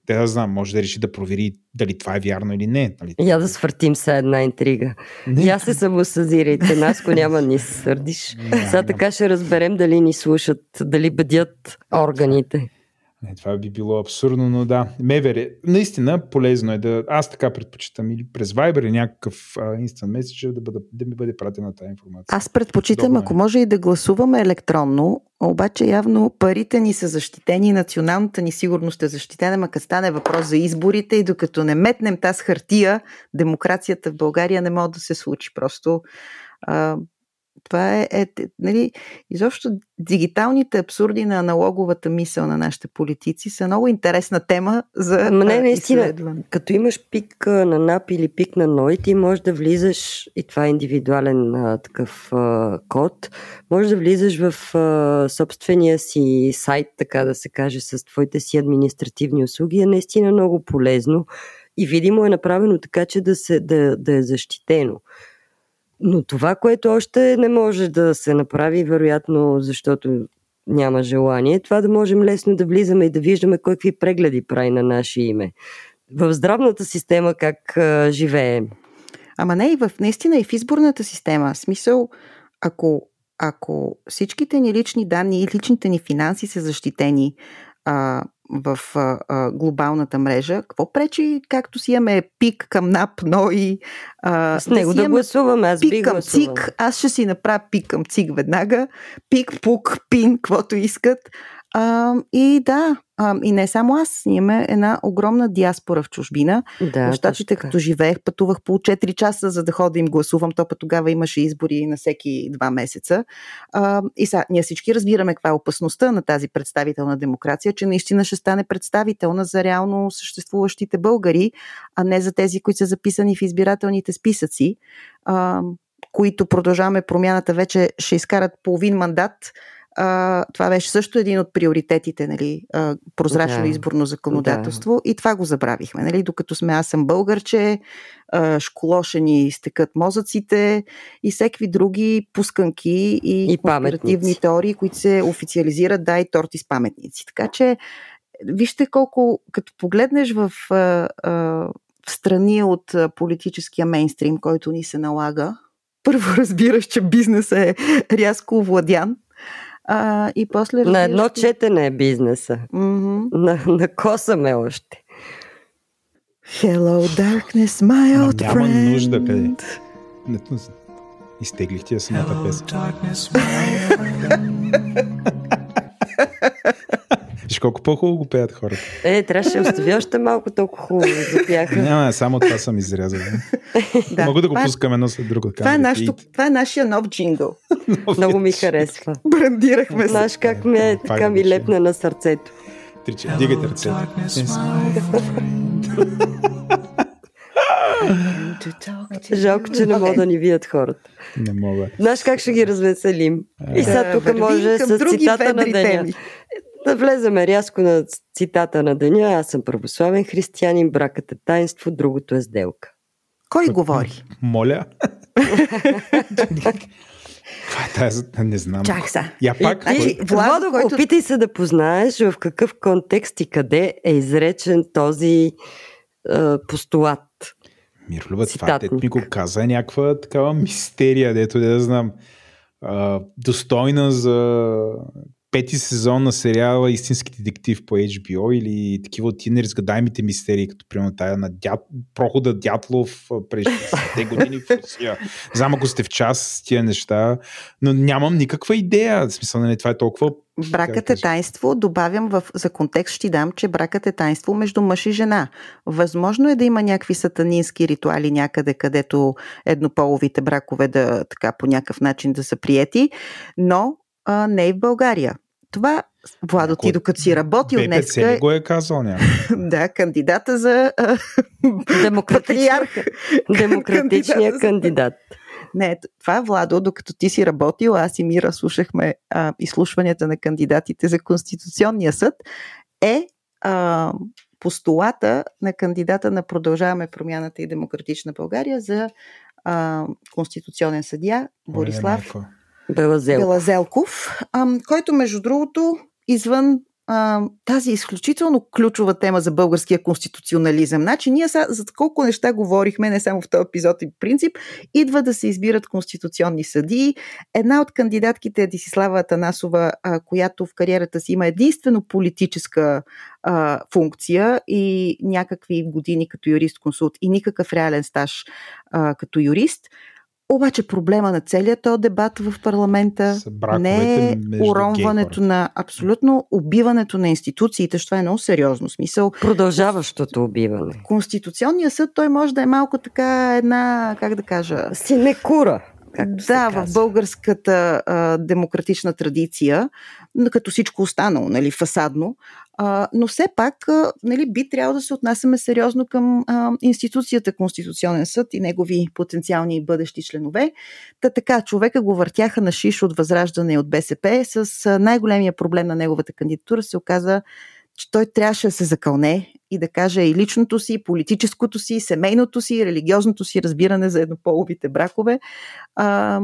те да знам, може да реши да провери дали това е вярно или не. Нали? Я да свъртим се една интрига. Не. Я се самосъзирайте. Наско няма ни се сърдиш. Сега така ще разберем дали ни слушат, дали бъдят органите. Не, това би било абсурдно, но да. Мевере, наистина полезно е да. Аз така предпочитам или през Viber или някакъв инстант меседж да, бъда, да ми бъде пратена тази информация. Аз предпочитам, Добре. ако може и да гласуваме електронно, обаче явно парите ни са защитени, националната ни сигурност е защитена, ма като стане въпрос за изборите и докато не метнем тази хартия, демокрацията в България не може да се случи. Просто а, това е, е нали, изобщо дигиталните абсурди на аналоговата мисъл на нашите политици са много интересна тема за Ама не, наистина, като имаш пик на НАП или пик на НОИ, ти можеш да влизаш, и това е индивидуален а, такъв а, код, можеш да влизаш в а, собствения си сайт, така да се каже, с твоите си административни услуги. Е наистина много полезно и видимо е направено така, че да, се, да, да е защитено. Но това, което още не може да се направи, вероятно, защото няма желание, това да можем лесно да влизаме и да виждаме какви прегледи прави на наше име. В здравната система как а, живеем. Ама не и в, наистина и в изборната система. Смисъл, ако, ако всичките ни лични данни и личните ни финанси са защитени, а, в а, а, глобалната мрежа. Какво пречи, както си имаме пик към НАП, но и... А, С него да, да гласуваме, аз пик към ЦИК, аз ще си направя пик към ЦИК веднага, пик, пук, пин, каквото искат. А, и да, а, и не само аз, имаме една огромна диаспора в чужбина. Да, в щатите, като живеех, пътувах по 4 часа, за да ходя да им гласувам. То път тогава имаше избори на всеки два месеца. А, и сега, ние всички разбираме каква е опасността на тази представителна демокрация, че наистина ще стане представителна за реално съществуващите българи, а не за тези, които са записани в избирателните списъци, а, които продължаваме промяната вече ще изкарат половин мандат а, това беше също един от приоритетите, нали, а, прозрачно да. изборно законодателство да. и това го забравихме. Нали, докато сме аз съм българче, а, школоше ни изтекат мозъците и всеки други пусканки и, и конспиративни теории, които се официализират, да, и торти с паметници. Така че, вижте колко, като погледнеш в, а, а, в страни от политическия мейнстрим, който ни се налага, първо разбираш, че бизнес е рязко овладян, а, и после, на едно че... четене е бизнеса. Mm-hmm. На, на косаме още. Hello, darkness, my old Няма friend. Нужда, къде. Не, изтеглих я самата песен. Виж колко по-хубаво го пеят хората. Е, трябваше да остави още малко толкова хубаво запяха. Няма, само това съм изрязал. да, Мога да го е- пускам едно след друго. Това е, нашото, това е нашия нов джингъл. Много ми харесва. Брандирахме се. Знаеш как ми е, така ми лепна на сърцето. Дигайте ръцете. Жалко, че не могат да ни видят хората. Не мога. Знаеш как ще ги развеселим? И сега тук може с други цитата на деня. Да влеземе рязко на цитата на деня. Аз съм православен християнин, бракът е таинство, другото е сделка. Кой говори? Моля. Това е тази, не знам. Чак са. Я пак. Значи, Владо, който- опитай се да познаеш в какъв контекст и къде е изречен този е, постулат. Мирлюба, това дето ми го каза е някаква такава мистерия, дето да знам. А, достойна за пети сезон на сериала Истински детектив по HBO или такива от неразгадаемите мистерии, като примерно тая на дят, прохода Дятлов през 60-те години в Русия. Знам ако сте в час с тия неща, но нямам никаква идея. В смисъл, нали, това е толкова Бракът е кажа? таинство, добавям в, за контекст ще дам, че бракът е таинство между мъж и жена. Възможно е да има някакви сатанински ритуали някъде, където еднополовите бракове да така по някакъв начин да са приети, но а, не и в България. Това, Владо, ти докато си работил БПЦ днес, ли го е казал някой? да, кандидата за Демократичния, патриарх. демократичния Кандидат. Не, това Владо, докато ти си работил, аз и Мира слушахме а, изслушванията на кандидатите за Конституционния съд, е а, постулата на кандидата на Продължаваме промяната и Демократична България за а, конституционен съдия Борислав Майко. Белазел. Белазелков, ам, който между другото извън тази изключително ключова тема за българския конституционализъм. Значи ние са, за колко неща говорихме, не само в този епизод и принцип, идва да се избират конституционни съдии. Една от кандидатките е Десислава Атанасова, която в кариерата си има единствено политическа функция и някакви години като юрист-консулт и никакъв реален стаж като юрист. Обаче проблема на целият този дебат в парламента не е уронването на абсолютно убиването на институциите, що е много сериозно. Смисъл, Продължаващото убиване. Конституционният съд, той може да е малко така една, как да кажа, Синекура. както да, в българската а, демократична традиция, като всичко останало, нали, фасадно, а, но все пак а, нали, би трябвало да се отнасяме сериозно към а, институцията Конституционен съд и негови потенциални и бъдещи членове. Та така, човека го въртяха на шиш от Възраждане и от БСП с а, най-големия проблем на неговата кандидатура се оказа, че той трябваше да се закълне и да каже и личното си, политическото си, семейното си, религиозното си разбиране за еднополовите бракове. А,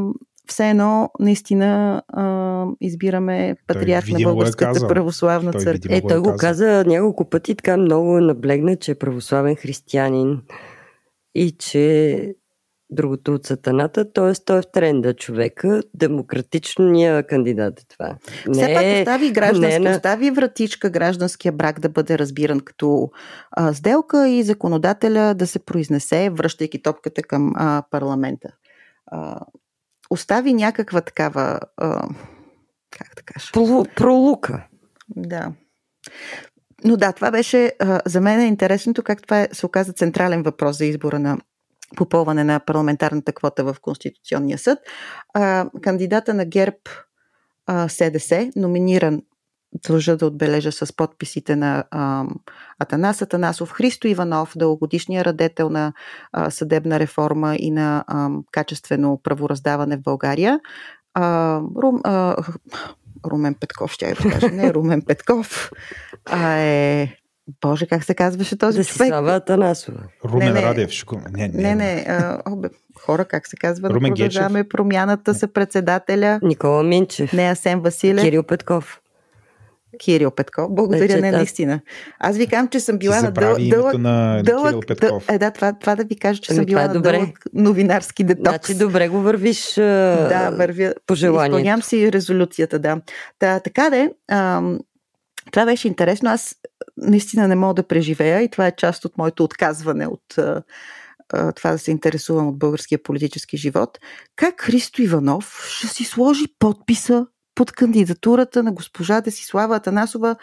все едно, наистина, а, избираме патриарх на е Българската казал. православна Той църква. Е, го той е го каза няколко пъти, така много наблегна, че е православен християнин и че другото от сатаната, т.е. той е в тренда човека. Демократичният кандидат е това. Все пак е- остави граждански, не е остави вратичка гражданския брак да бъде разбиран като а, сделка и законодателя да се произнесе, връщайки топката към а, парламента. А, остави някаква такава, а, как да кажа, Пролу- Пролука. да. Но да, това беше а, за мен е интересното как това е, се оказа централен въпрос за избора на попълване на парламентарната квота в Конституционния съд. А, кандидата на ГЕРБ а, СДС, номиниран дължа да отбележа с подписите на а, Атанас Атанасов, Христо Иванов, дългогодишния радетел на а, съдебна реформа и на а, качествено правораздаване в България. А, Рум, а, Румен Петков, ще я да кажа. Не, Румен Петков. А е... Боже, как се казваше този Да човек? си слава Атанасова. Румен Не, не. Радев. Го- Не, не, Не, не, а, о, бе, хора, как се казва? Да Румен продължаваме промяната са председателя. Никола Минчев. Не Асен Василев. Кирил Петков. Кирил Петков. Благодаря, Вече не, да. наистина. Аз ви казвам, че съм била на дъл, дълъг, на дълъг, Кирил Петков. дъл, е, да, това, това да ви кажа, че Ами, съм била това е на добре. дълъг новинарски детокс. Значи добре го вървиш да, вървя. по желанието. Изпълнявам си резолюцията, да. Та, така де, ам, това беше интересно. Аз наистина не мога да преживея и това е част от моето отказване от а, а, това да се интересувам от българския политически живот. Как Христо Иванов ще си сложи подписа под кандидатурата на госпожа Десислава Атанасова,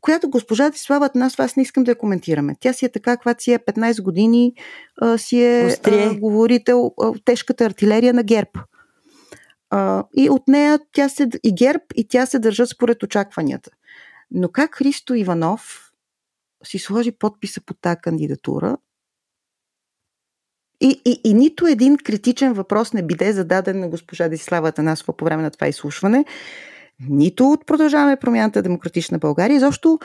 която госпожа Десислава Атанасова, аз не искам да я коментираме. Тя си е така, каквато си е 15 години, а, си е Острие. а, говорител, а, тежката артилерия на ГЕРБ. А, и от нея тя се, и ГЕРБ, и тя се държат според очакванията. Но как Христо Иванов си сложи подписа под тази кандидатура, И, и, и нито един критичен въпрос не биде зададен на госпожа Десислава Атанасова по време на това изслушване, нито от продължаваме промяната Демократична България, изобщо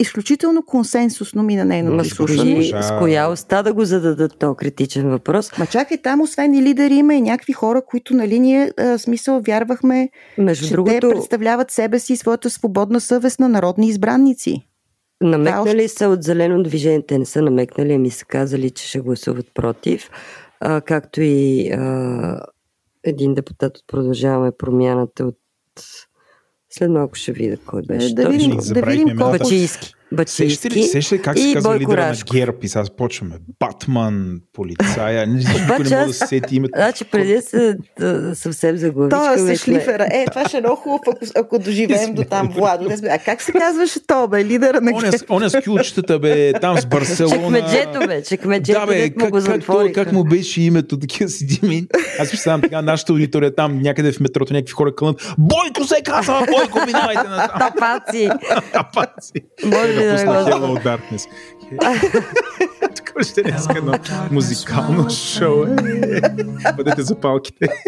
изключително консенсусно мина нейното изслушване. С коя оста да го зададат то критичен въпрос? Ма чакай, там освен и лидери има и някакви хора, които на линия а, смисъл вярвахме, Между че другото... те представляват себе си своята свободна съвест на народни избранници. Намекнали са от зелено движение, те не са намекнали, ми са казали, че ще гласуват против, а, както и а, един депутат от Продължаваме промяната от след малко ще видя кой беше. Да видим, да видим колко... Бачийски. Бачийски. Сещате ли, как се казва лидера на ГЕРБ и сега почваме? Батман, полицая, не никой не може да се сети името. Значи преди се съвсем заглавичка. Това е шлифера. Е, това ще е много хубаво, ако, ако доживеем до там, Владо. А как се казваше то, бе, лидера на ГЕРБ? Он е с кючетата, бе, там с Барселона. Чекмеджето, бе, чекмеджето, да, бе, как, го как, как, му беше името, такива седим. Аз представям така, нашата аудитория там, някъде в метрото, някакви хора кълнат. Бойко се казва, Бойко, минавайте на там. Тапаци. Тапаци. Може да го Hello Darkness. Тук ще днес едно музикално шоу. Бъдете за палките.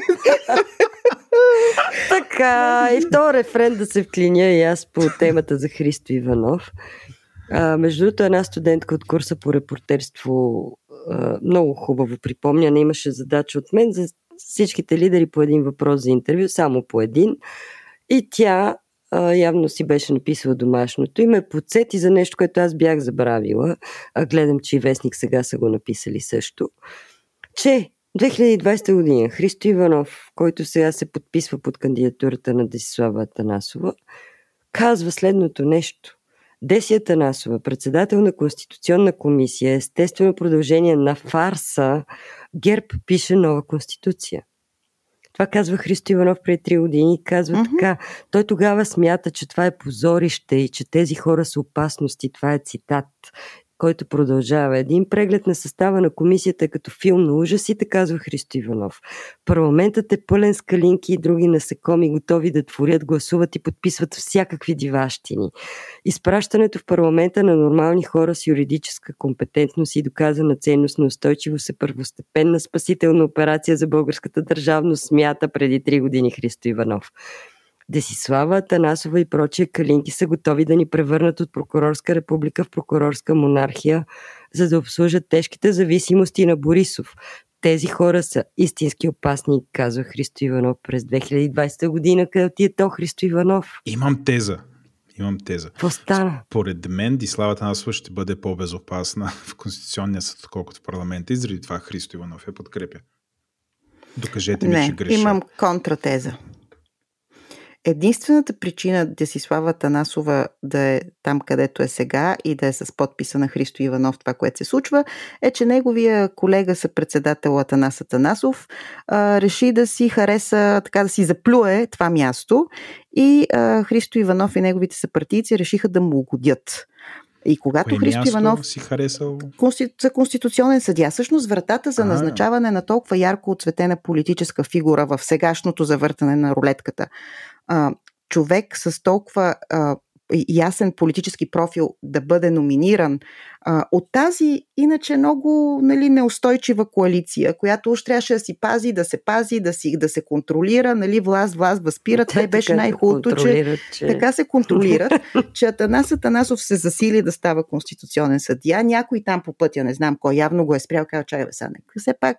така, и втори рефрен да се вклиня и аз по темата за Христо Иванов. А, между другото, една студентка от курса по репортерство а, много хубаво припомня, не имаше задача от мен за всичките лидери по един въпрос за интервю, само по един. И тя явно си беше написала домашното и ме подсети за нещо, което аз бях забравила. А гледам, че и Вестник сега са го написали също. Че 2020 година Христо Иванов, който сега се подписва под кандидатурата на Десислава Атанасова, казва следното нещо. Деси Атанасова, председател на Конституционна комисия, естествено продължение на фарса, ГЕРБ пише нова конституция. Това казва Христо Иванов преди три години. Казва mm-hmm. така. Той тогава смята, че това е позорище и че тези хора са опасности. Това е цитат който продължава. Един преглед на състава на комисията е като филм на ужасите, казва Христо Иванов. Парламентът е пълен с калинки и други насекоми, готови да творят, гласуват и подписват всякакви диващини. Изпращането в парламента на нормални хора с юридическа компетентност и доказана ценност на устойчивост е първостепенна спасителна операция за българската държавност, смята преди три години Христо Иванов. Десислава Танасова и прочие калинки са готови да ни превърнат от прокурорска република в прокурорска монархия, за да обслужат тежките зависимости на Борисов. Тези хора са истински опасни, казва Христо Иванов през 2020 година. Къде отиде то Христо Иванов? Имам теза. Имам теза. Какво стана? Поред мен Дислава Танасова ще бъде по-безопасна в Конституционния съд, отколкото в парламента и заради това Христо Иванов я подкрепя. Докажете ми, Не, че греша. имам контратеза единствената причина Десислава Танасова да е там, където е сега и да е с подписа на Христо Иванов това, което се случва, е, че неговия колега съпредседател Атанас Атанасов а, реши да си хареса, така да си заплюе това място и а, Христо Иванов и неговите съпартийци решиха да му угодят. И когато Кое Христо Иванов си харесал? за конституционен съдя, всъщност вратата за назначаване на толкова ярко отцветена политическа фигура в сегашното завъртане на рулетката а, човек с толкова а, ясен политически профил да бъде номиниран а, от тази иначе много нали, неустойчива коалиция, която уж трябваше да си пази, да се пази, да, си, да се контролира, нали, власт, власт възпират. Те беше най-хубавото, че, че така се контролират, че Атанас Атанасов се засили да става конституционен съдия. Някой там по пътя, не знам кой, явно го е спрял, казва, чай, са, все пак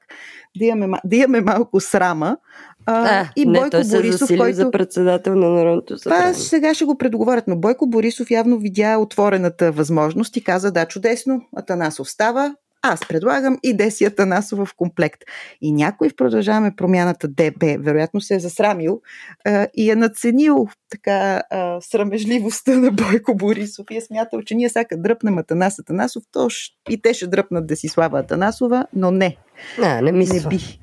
да имаме, да имаме малко срама. А, а, и Бойко не, той Борисов, се който... за председател на Народното събрание. Това сега ще го предоговорят, но Бойко Борисов явно видя отворената възможност и каза, да, чудесно, Атанасов става, аз предлагам и Деси Атанасова в комплект. И някой в продължаваме промяната ДБ, вероятно се е засрамил а, и е наценил така а, срамежливостта на Бойко Борисов и е смятал, че ние сега дръпнем Атанас Атанасов, то и те ще дръпнат Десислава Атанасова, но не. А, не. Не би.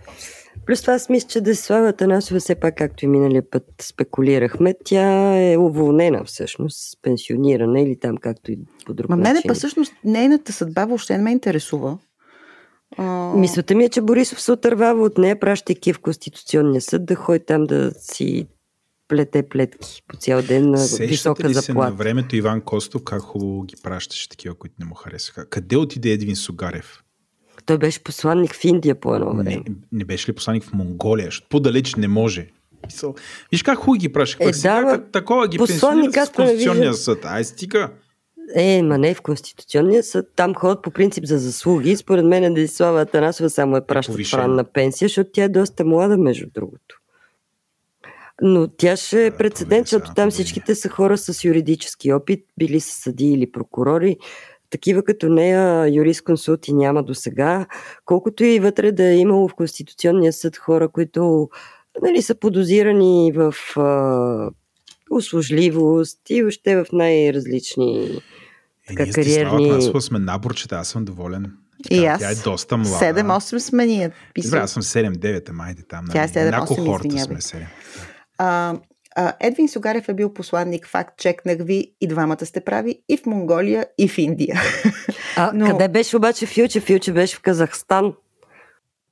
Плюс това аз мисля, че Десислава Атанасова все пак, както и миналия път спекулирахме, тя е уволнена всъщност, пенсионирана или там както и по друг Ма начин. Мене па всъщност нейната съдба въобще не ме интересува. А... Мисълта ми е, че Борисов се отървава от нея, пращайки в Конституционния съд да ходи там да си плете плетки по цял ден на Сещате висока ли заплата. се на времето Иван Костов как хубаво ги пращаше такива, които не му харесаха? Къде отиде Едвин Сугарев? Той беше посланник в Индия по едно време. Не, не беше ли посланник в Монголия? По-далеч не може. Виж как хубаво ги праща. Е, да, ма, такова ги пенсионират с Конституционния съд. Ай, стига. Е, ма не в Конституционния съд. Там ходят по принцип за заслуги. Според мен Десислава Атанасова само е повишена. ранна пенсия, защото тя е доста млада, между другото. Но тя ще е Да, прецедент, защото там поведение. всичките са хора с юридически опит, били са съди или прокурори. Такива като нея юрисконсулти няма до сега. Колкото и вътре да е имало в Конституционния съд хора, които нали, са подозирани в а, услужливост и въобще в най-различни Е, така, ние с Десислава кариерни... Атанасова сме наборчета, аз съм доволен. И Тя- аз. Тя е доста млада. 7-8 сме ние. Добре, аз съм 7-9, ама айде там. Тя е нали? 7-8, Една кохорта сме 7. А, а, Едвин Сугарев е бил посланник, факт, чекнах ви, и двамата сте прави, и в Монголия, и в Индия. А Но- къде беше обаче Фюче? Фюче беше в Казахстан.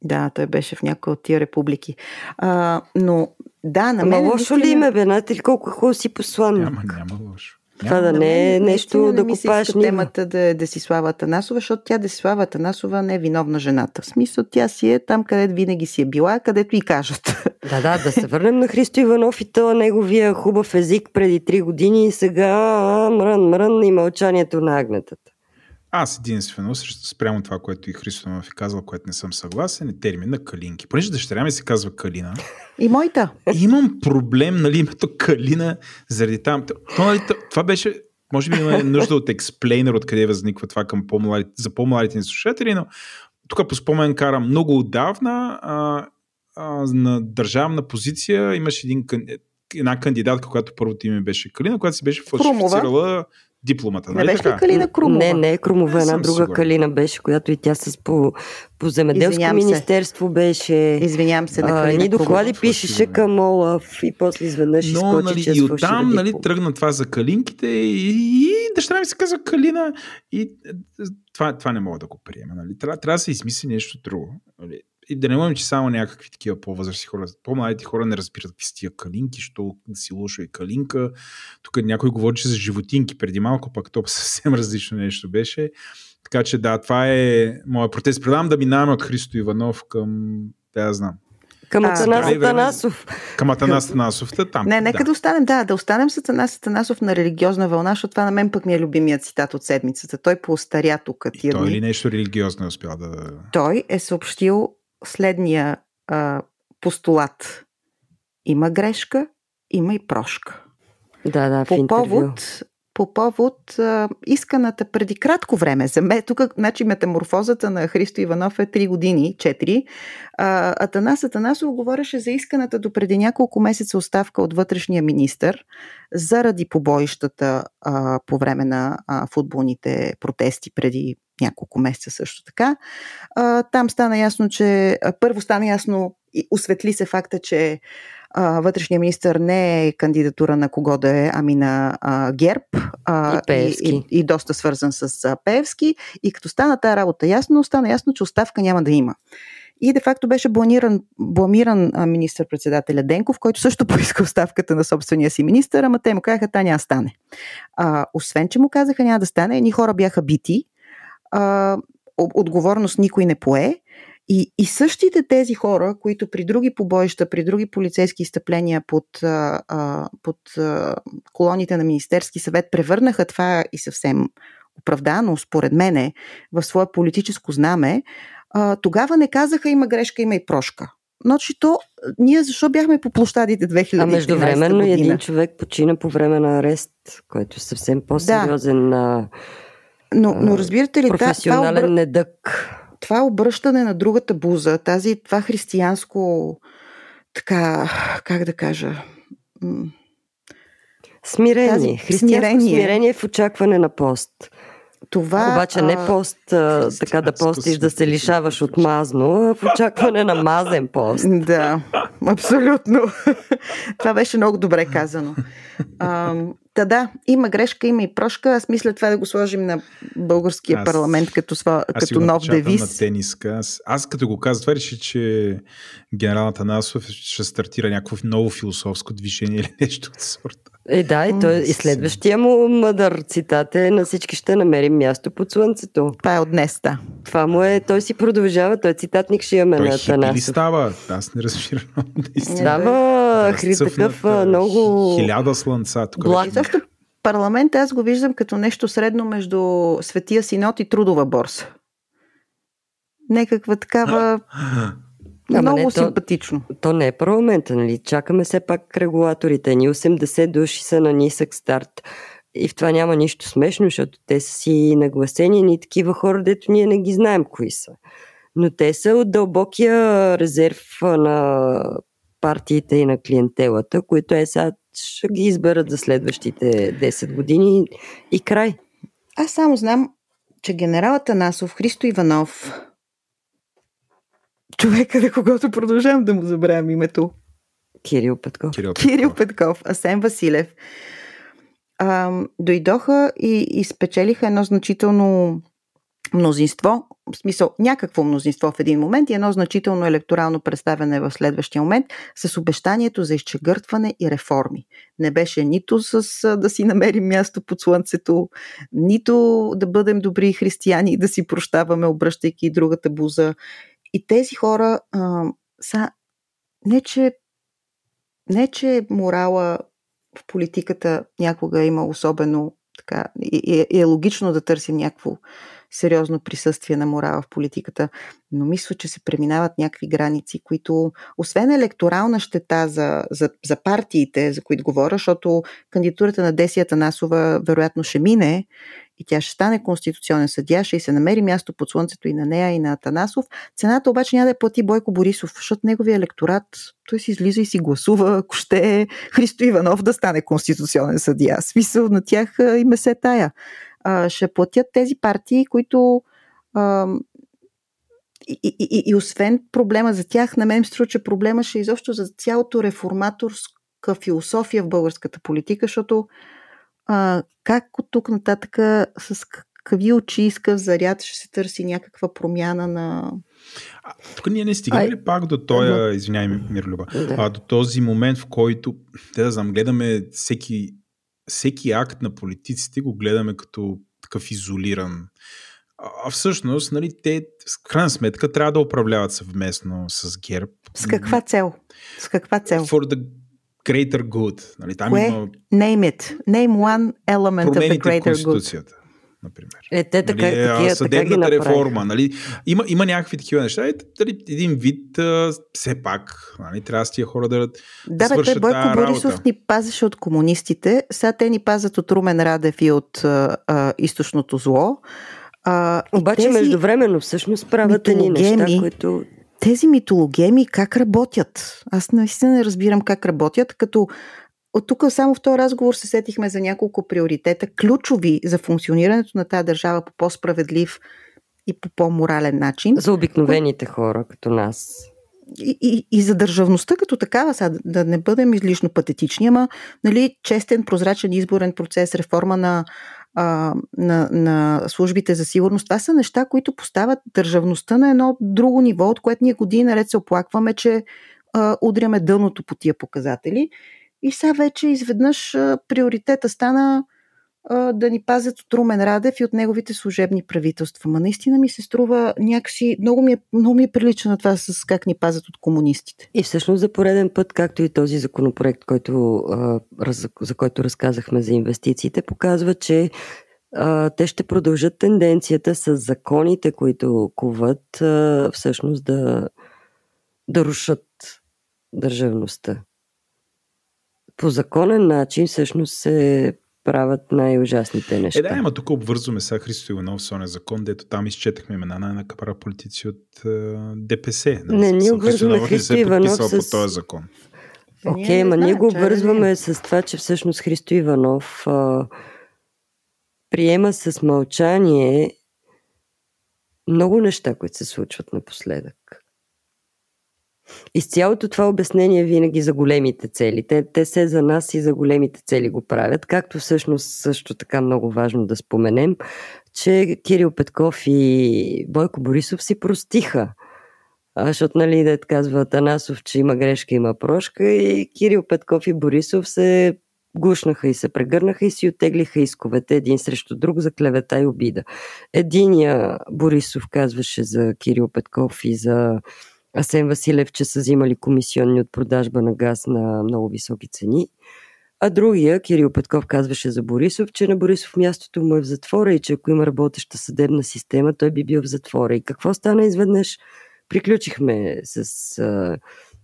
да, той беше в някоя от тия републики. А, но да, на Ама мен. лошо ли им е, бе? Знаете ли колко хубаво си посланник? Няма, няма лошо. Това да не е нещо да копаеш ниво. ниво. темата да е Десислава Атанасова, защото тя Десислава Атанасова не е виновна жената. В смисъл, тя си е там, където винаги си е била, където и кажат. Да, да, да се върнем на Христо Иванов и то неговия хубав език преди три години и сега мрън, мрън и мълчанието на агнетата. Аз единствено, спрямо това, което и Христо Иванов е казал, което не съм съгласен, е термина калинки. Понеже дъщеря ми се казва Калина, И моята. имам проблем, нали, името Калина, заради там. То, нали, то- това беше, може би има нужда от експлейнер, откъде възниква това към по-младите, за по-младите ни слушатели, но тук по спомен карам много отдавна а, а, на държавна позиция имаше един, кан- една кандидатка, която първото име беше Калина, която си беше фалшифицирала дипломата. Не Нали беше ли? Калина Крумова? Не, не е Крумова, Не една друга сигурен. Калина беше, която и тя с по, по земеделско Извинявам се. министерство беше. Извинявам се на А, Калина Крумова. доклади пишеше сигурно. към Олаф и после изведнъж Но, изкочи, нали, че е и оттам нали, тръгна това за калинките и, и дъщеря ми се казва Калина и е, това, това не мога да го приема. Нали. Трябва, трябва да се измисли нещо друго. Нали. И да не говорим, че само някакви такива по-възрастни хора, по-младите хора не разбират какви са тия калинки, що да си лошо е калинка. Тук някой говореше за животинки преди малко, пък то съвсем различно нещо беше. Така че да, това е моят протест. Предавам да минаваме от Христо Иванов към, да я знам, Към Атанас. Атанасов. към Атанас Танасов. Та Там, Не, нека да. да. останем, да, да останем с Атанас Атанасов на религиозна вълна, защото това на мен пък ми е любимият цитат от седмицата. Той поостаря тук И той или нещо религиозно е успял да... Той е съобщил следния а, постулат. Има грешка, има и прошка. Да, да, в По интервю. повод, по повод а, исканата преди кратко време. За мен, тук, значи, метаморфозата на Христо Иванов е 3 години, 4. А, Атанас Атанасов говореше за исканата до преди няколко месеца оставка от вътрешния министр заради побоищата а, по време на а, футболните протести преди няколко месеца също така. А, там стана ясно, че първо стана ясно и осветли се факта, че а, вътрешния министр не е кандидатура на кого да е, ами на а, ГЕРБ а, И Пеевски. и, и, и доста свързан с а, Певски. И като стана тази работа ясно, стана ясно, че оставка няма да има. И де факто беше бламиран, бламиран министър-председателя Денков, който също поиска оставката на собствения си министър, ама те му казаха, та няма стане. А, освен, че му казаха няма да стане, едни хора бяха бити, а, отговорност никой не пое. И, и същите тези хора, които при други побоища, при други полицейски изтъпления под, а, а, под а, колоните на Министерски съвет превърнаха това и съвсем оправдано, според мене, в свое политическо знаме, а, тогава не казаха има грешка, има и прошка. Значи то, ние защо бяхме по площадите 2013 А междувременно година? един човек почина по време на арест, който е съвсем по-сериозен да. Но, но разбирате ли, та- това, професионален обръ... недък. това обръщане на другата буза, тази, това християнско, така, как да кажа, Смирение. Тази Християнско смирение. смирение. в очакване на пост. това... Обаче не пост, а, така да постиш да се лишаваш от мазно, а в очакване на мазен пост. Да, абсолютно. това беше много добре казано. А, та да, има грешка, има и прошка. Аз мисля това да го сложим на българския Аз- парламент като, сва, Аз като нов девиз. на тениска. Аз, аз като го казах, това реши, че генерал Танасов ще стартира някакво ново философско движение или нещо от сорта. Е, да, и, той, и следващия му мъдър цитат е на всички ще намерим място под слънцето. Това е от днес, да. Това му е, той си продължава, той цитатник ще имаме Той на Танасов. става? Аз не разбирам. Става хри, такъв много... Хиляда слънца. Тук Благ. парламент аз го виждам като нещо средно между Светия Синод и Трудова борса. Некаква такава Ама много не, то- симпатично. То не е парламента, нали? Чакаме все пак регулаторите. Ни 80 души са на нисък старт. И в това няма нищо смешно, защото те са си нагласени ни такива хора, дето ние не ги знаем кои са. Но те са от дълбокия резерв на партиите и на клиентелата, които е сега ще ги изберат за следващите 10 години и край. Аз само знам, че генералът Танасов, Христо Иванов, човека, на когото продължавам да му забравям името, Кирил Петков. Кирил, Кирил Петков, Асен Василев, ам, дойдоха и, и спечелиха едно значително мнозинство, в смисъл някакво мнозинство в един момент и едно значително електорално представяне в следващия момент с обещанието за изчегъртване и реформи. Не беше нито с а, да си намерим място под слънцето, нито да бъдем добри християни и да си прощаваме, обръщайки другата буза. И тези хора а, са не че не, че морала в политиката някога е има особено така, и, и е логично да търсим някакво сериозно присъствие на морала в политиката, но мисля, че се преминават някакви граници, които, освен електорална щета за, за, за партиите, за които говоря, защото кандидатурата на Десия Танасова вероятно ще мине и тя ще стане конституционен съдия, ще й се намери място под слънцето и на нея, и на Танасов. Цената обаче няма да плати Бойко Борисов, защото неговия електорат, той си излиза и си гласува, ако ще Христо Иванов да стане конституционен съдия. Смисъл на тях а, им е се тая. А, ще платят тези партии, които а, и, и, и, и освен проблема за тях, на мен струва, че проблема ще е изобщо за цялото реформаторска философия в българската политика, защото а, как от тук нататък с какви очи иска заряд ще се търси някаква промяна на... А, тук ние не стигаме ли пак до този, извиняй, Мирлюба, Да. а, до този момент, в който, те да знам, гледаме всеки, всеки акт на политиците, го гледаме като такъв изолиран. А всъщност, нали, те, в крайна сметка, трябва да управляват съвместно с ГЕРБ. С каква цел? С каква цел? For the greater good. Нали, там Кое? има Name it. Name one element of the greater good. Конституцията, например. Е, те така, нали, такива, така ги съдебната направиха. реформа. Нали, има, има някакви такива неща. Е, дали, един вид, а, все пак, нали, трябва с тия хора да Да, бе, той свършат Бойко Борисов работа. ни пазеше от комунистите, сега те ни пазят от Румен Радев и от а, а, източното зло. А, и Обаче тези, междувременно всъщност правят едни неща, които тези митологеми как работят? Аз наистина не разбирам как работят, като от тук само в този разговор се сетихме за няколко приоритета, ключови за функционирането на тази държава по по-справедлив и по по-морален начин. за обикновените хора, като нас. и, и, и за държавността като такава, да- да не бъдем излишно патетични, ама нали, честен, прозрачен изборен процес, реформа на, а, на, на службите за сигурност, това са неща, които поставят държавността на едно друго ниво, от което ние години наред се оплакваме, че а, удряме дъното по тия показатели. И сега вече изведнъж а, приоритета стана да ни пазят от Румен Радев и от неговите служебни правителства. Ма наистина ми се струва някакси, много ми, е, много ми е прилича на това с как ни пазят от комунистите. И всъщност за пореден път, както и този законопроект, който, за който разказахме за инвестициите, показва, че те ще продължат тенденцията с законите, които куват, всъщност да, да рушат държавността. По законен начин всъщност се правят най-ужасните неща. Е, да, ама тук обвързваме сега Христо Иванов с оня закон, дето там изчетахме имена на една капара политици от е, ДПС. Не, ние обвързваме Христо е Иванов с- по този закон. Окей, не ма ние го е обвързваме с това, че всъщност Христо Иванов а, приема с мълчание много неща, които се случват напоследък. И цялото това обяснение винаги за големите цели. Те, те се за нас и за големите цели го правят, както всъщност също така много важно да споменем, че Кирил Петков и Бойко Борисов си простиха. А, защото, нали, да казва Танасов, че има грешка, има прошка и Кирил Петков и Борисов се гушнаха и се прегърнаха и си отеглиха исковете един срещу друг за клевета и обида. Единия Борисов казваше за Кирил Петков и за Асен Василев, че са взимали комисионни от продажба на газ на много високи цени. А другия, Кирил Петков, казваше за Борисов, че на Борисов мястото му е в затвора и че ако има работеща съдебна система, той би бил в затвора. И какво стана изведнъж? Приключихме с а,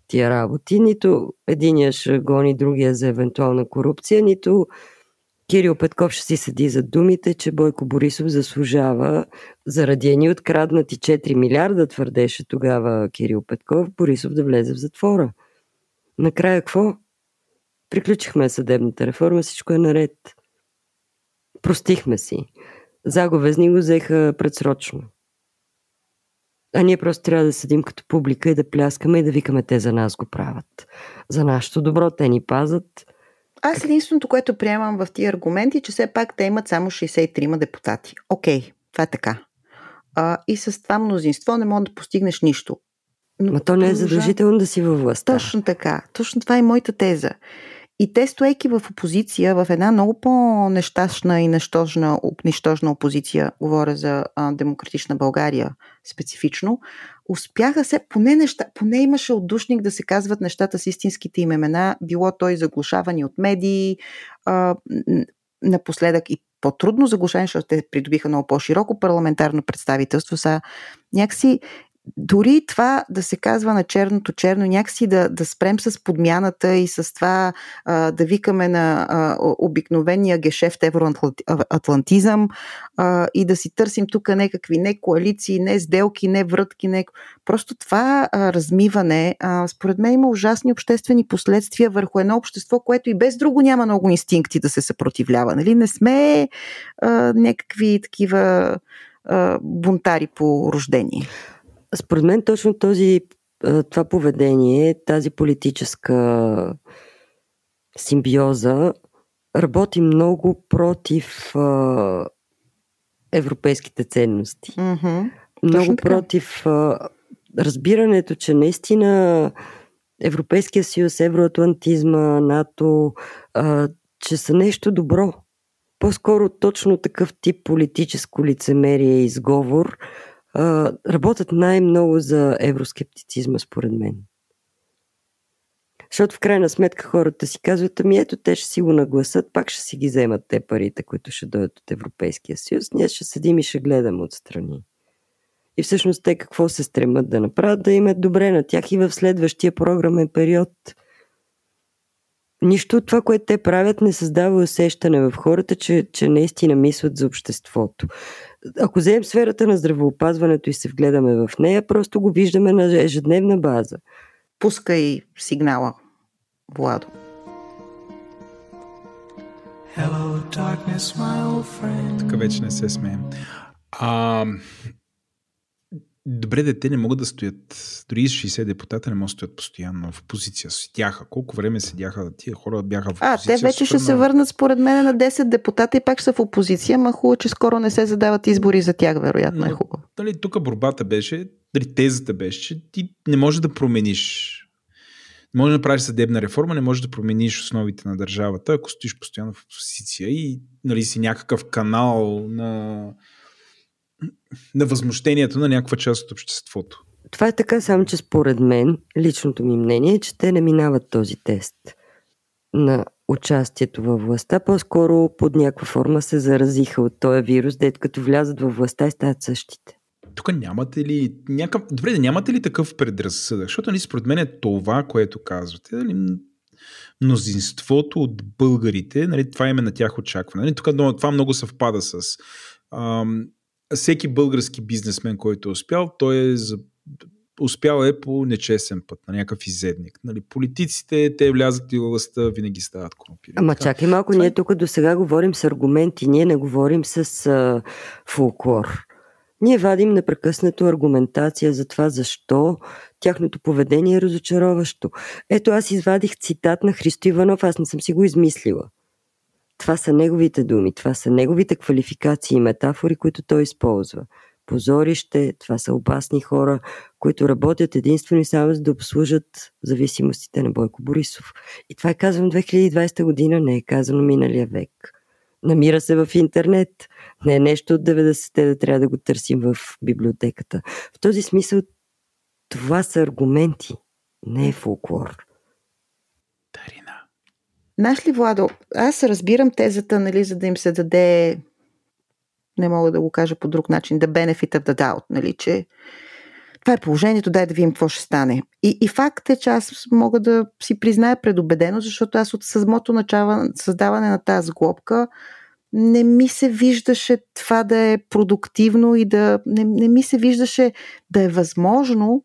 тия работи. Нито единия ще гони другия за евентуална корупция, нито Кирил Петков ще си седи за думите, че Бойко Борисов заслужава заради едни откраднати 4 милиарда, твърдеше тогава Кирил Петков, Борисов да влезе в затвора. Накрая какво? Приключихме съдебната реформа, всичко е наред. Простихме си. Заговезни го взеха предсрочно. А ние просто трябва да седим като публика и да пляскаме и да викаме те за нас го правят. За нашето добро те ни пазат. Аз единственото, което приемам в тия аргументи, че все пак те имат само 63 депутати. Окей, това е така. А, и с това мнозинство не мога да постигнеш нищо. Но, Но то не е задължително да си във властта. Точно така. Точно това е моята теза. И те, стоейки в опозиция, в една много по-нещастна и нещожна, нещожна опозиция, говоря за а, демократична България специфично, успяха се, поне, неща, поне имаше отдушник да се казват нещата с истинските им имена, било той заглушавани от медии, а, напоследък и по-трудно заглушавани, защото те придобиха много по-широко парламентарно представителство, са някакси дори това да се казва на черното черно, някакси да, да спрем с подмяната и с това а, да викаме на а, обикновения гешефт евроатлантизъм а, и да си търсим тук някакви не коалиции, не сделки, не врътки, не... Просто това а, размиване, а, според мен има ужасни обществени последствия върху едно общество, което и без друго няма много инстинкти да се съпротивлява. Нали? Не сме а, някакви такива бунтари по рождение. Според мен точно този, това поведение, тази политическа симбиоза работи много против а, европейските ценности. Mm-hmm. Много против а, разбирането, че наистина Европейския съюз, евроатлантизма, НАТО, а, че са нещо добро. По-скоро точно такъв тип политическо лицемерие и изговор работят най-много за евроскептицизма, според мен. Защото в крайна сметка хората си казват, ами ето те ще си го нагласат, пак ще си ги вземат те парите, които ще дойдат от Европейския съюз. Ние ще седим и ще гледаме отстрани. И всъщност те какво се стремат да направят? Да имат добре на тях и в следващия програмен период. Нищо от това, което те правят, не създава усещане в хората, че, че наистина мислят за обществото ако вземем сферата на здравеопазването и се вгледаме в нея, просто го виждаме на ежедневна база. Пускай сигнала, Владо. Hello, darkness, my old friend. Така вече не се смеем. А, Добре, дете не могат да стоят, дори 60 депутата не могат да стоят постоянно в позиция. Седяха. Колко време седяха тия хора бяха в позиция? А, те вече ще се върнат според мен на 10 депутата и пак са в опозиция, ма хубаво, че скоро не се задават избори за тях, вероятно е хубаво. Дали, тук борбата беше, дали тезата беше, че ти не можеш да промениш не можеш да правиш съдебна реформа, не можеш да промениш основите на държавата, ако стоиш постоянно в опозиция и нали, си някакъв канал на на възмущението на някаква част от обществото. Това е така, само че според мен, личното ми мнение е, че те не минават този тест на участието във властта, по-скоро под някаква форма се заразиха от този вирус, дето като влязат във властта и стават същите. Тук нямате ли някакъв... Добре, нямате ли такъв предразсъдък? Защото нали, според мен е това, което казвате. Нали, мнозинството от българите, нали, това име на тях очакване. Нали, тук това много съвпада с ам, всеки български бизнесмен, който е успял, той е за успял е по нечестен път, на някакъв изедник. Нали, политиците, те влязат и властта, винаги стават корумпирани. Ама чакай малко, Това... ние тук до сега говорим с аргументи, ние не говорим с а, фолклор. Ние вадим непрекъснато аргументация за това защо тяхното поведение е разочароващо. Ето аз извадих цитат на Христо Иванов, аз не съм си го измислила. Това са неговите думи, това са неговите квалификации и метафори, които той използва. позорище, това са опасни хора, които работят единствено и само за да обслужат зависимостите на Бойко Борисов. И това е казано 2020 година, не е казано миналия век. Намира се в интернет. Не е нещо от 90-те да трябва да го търсим в библиотеката. В този смисъл това са аргументи, не е фолклор. Тарина. Знаеш ли, Владо, аз разбирам тезата, нали, за да им се даде не мога да го кажа по друг начин, да benefit of the doubt, нали, че това е положението, дай да видим какво ще стане. И, и факт е, че аз мога да си призная предубедено, защото аз от самото начало, създаване на тази глобка не ми се виждаше това да е продуктивно и да не, не ми се виждаше да е възможно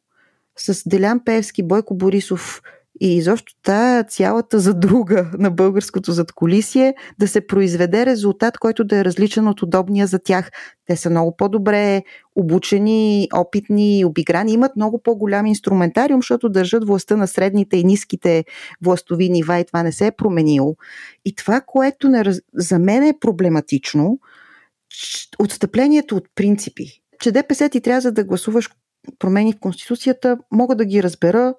с Делян Певски, Бойко Борисов, и изобщо тая цялата задруга на българското задколисие да се произведе резултат, който да е различен от удобния за тях. Те са много по-добре обучени, опитни, обиграни, имат много по-голям инструментариум, защото държат властта на средните и ниските властови нива и това не се е променило. И това, което не, за мен е проблематично, отстъплението от принципи. Че ДПС ти трябва да гласуваш промени в Конституцията, мога да ги разбера,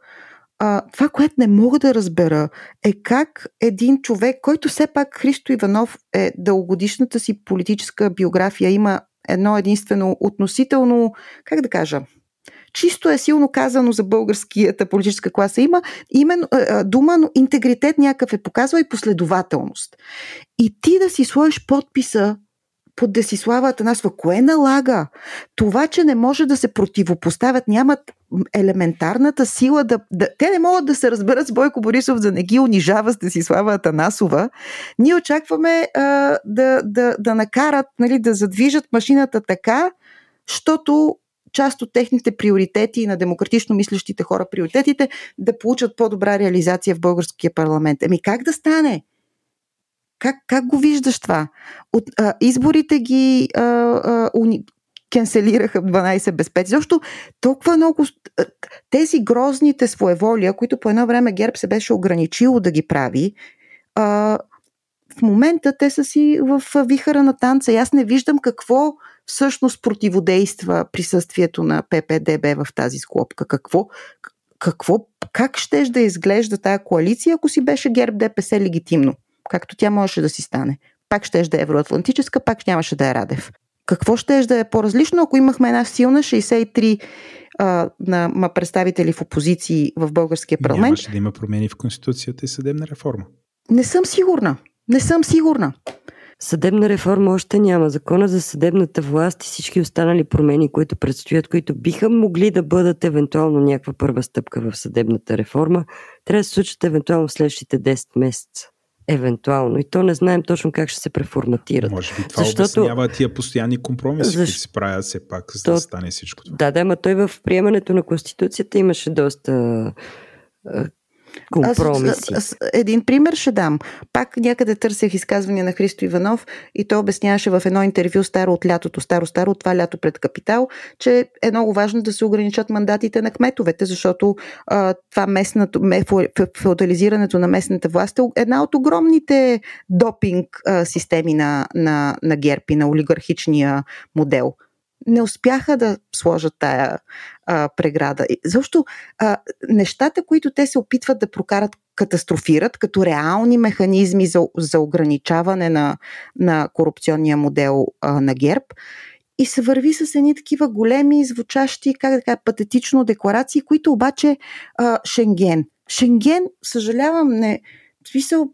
а, това, което не мога да разбера е как един човек, който все пак Христо Иванов е дългогодишната си политическа биография, има едно единствено относително, как да кажа, чисто е силно казано за българската политическа класа. Има именно дума, но интегритет някакъв е показва и последователност. И ти да си сложиш подписа под Десислава Атанасова. Кое налага? Това, че не може да се противопоставят, нямат елементарната сила да, да... Те не могат да се разберат с Бойко Борисов, да не ги унижава с Десислава Атанасова. Ние очакваме а, да, да, да накарат, нали, да задвижат машината така, защото част от техните приоритети на демократично мислещите хора, приоритетите, да получат по-добра реализация в българския парламент. Еми как да стане? Как, как го виждаш това? От, а, изборите ги а, а, уни, кенселираха 12 без 5. Защо толкова много тези грозните своеволия, които по едно време ГЕРБ се беше ограничило да ги прави, а, в момента те са си в вихара на танца. И аз не виждам какво всъщност противодейства присъствието на ППДБ в тази склопка. Какво, какво, как щеш да изглежда тая коалиция, ако си беше ГЕРБ ДПС легитимно? Както тя можеше да си стане. Пак ще да е евроатлантическа, пак нямаше да е Радев. Какво ще да е по-различно, ако имахме една силна 63 а, на представители в опозиции в българския парламент? Нямаше да има промени в Конституцията и съдебна реформа. Не съм сигурна. Не съм сигурна. Съдебна реформа още няма. Закона за съдебната власт и всички останали промени, които предстоят, които биха могли да бъдат евентуално някаква първа стъпка в съдебната реформа, трябва да се случат евентуално в следващите 10 месеца. Евентуално. И то не знаем точно как ще се преформатират. Може би това Защото... обяснява тия постоянни компромиси, Защ... които се правят все пак, за то... да стане всичко това. Да, да, ма той в приемането на Конституцията имаше доста компромиси. Аз, аз, един пример ще дам. Пак някъде търсех изказвания на Христо Иванов и то обясняваше в едно интервю старо от лятото, старо-старо, от това лято пред Капитал, че е много важно да се ограничат мандатите на кметовете, защото а, това местното, феодализирането на местната власт е една от огромните допинг а, системи на, на, на ГЕРБ и на олигархичния модел не успяха да сложат тая а, преграда. Защо а, нещата, които те се опитват да прокарат, катастрофират като реални механизми за, за ограничаване на, на корупционния модел а, на ГЕРБ и се върви с едни такива големи, звучащи, как да кажа, патетично декларации, които обаче а, Шенген. Шенген, съжалявам, не. Смисъл,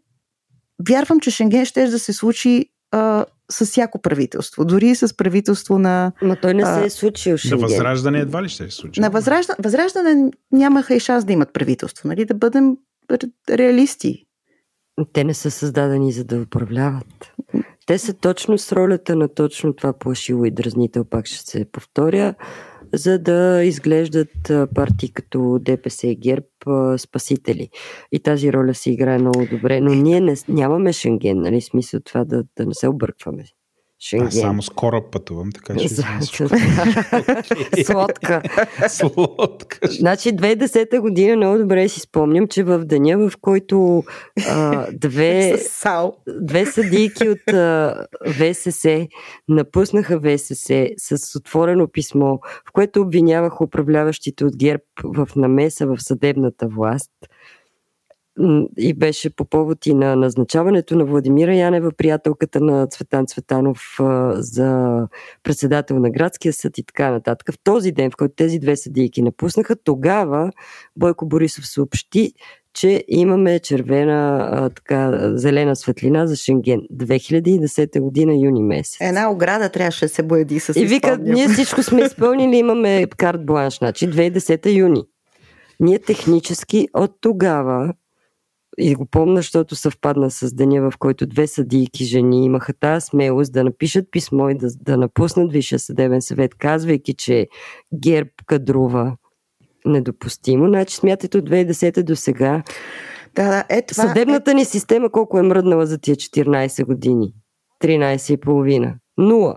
вярвам, че Шенген ще да се случи а, с всяко правителство, дори и с правителство на... Ма той не се е случил Шенген. На Възраждане едва ли ще се случи? На възраждане, възраждане нямаха и шанс да имат правителство, нали? Да бъдем реалисти. Те не са създадени за да управляват. Те са точно с ролята на точно това плашило и дразнител, пак ще се повторя, за да изглеждат партии като ДПС и ГЕРБ спасители. И тази роля се играе много добре. Но ние не, нямаме Шенген, нали? Смисъл това да, да не се объркваме. Шенген. Аз само с кораб пътувам, така че... Сладка. Сладка. Значи 2010 година много добре си спомням, че в деня, в който а, две, две съдийки от а, ВСС напуснаха ВСС с отворено писмо, в което обвинявах управляващите от ГЕРБ в намеса в съдебната власт – и беше по повод и на назначаването на Владимира Янева, приятелката на Цветан Цветанов за председател на градския съд и така нататък. В този ден, в който тези две съдийки напуснаха, тогава Бойко Борисов съобщи, че имаме червена, така, зелена светлина за Шенген. 2010 година, юни месец. Една ограда трябваше да се бояди с И вика, ние всичко сме изпълнили, имаме карт бланш, значи 2010 юни. Ние технически от тогава и го помня, защото съвпадна с деня, в който две съдийки жени имаха тази смелост да напишат писмо и да, да напуснат Висшия съдебен съвет, казвайки, че ГЕРБ кадрува недопустимо. Значи смятате от 2010 до сега. Да, да, е, това, Съдебната е... ни система колко е мръднала за тия 14 години? 13 и половина. Нула.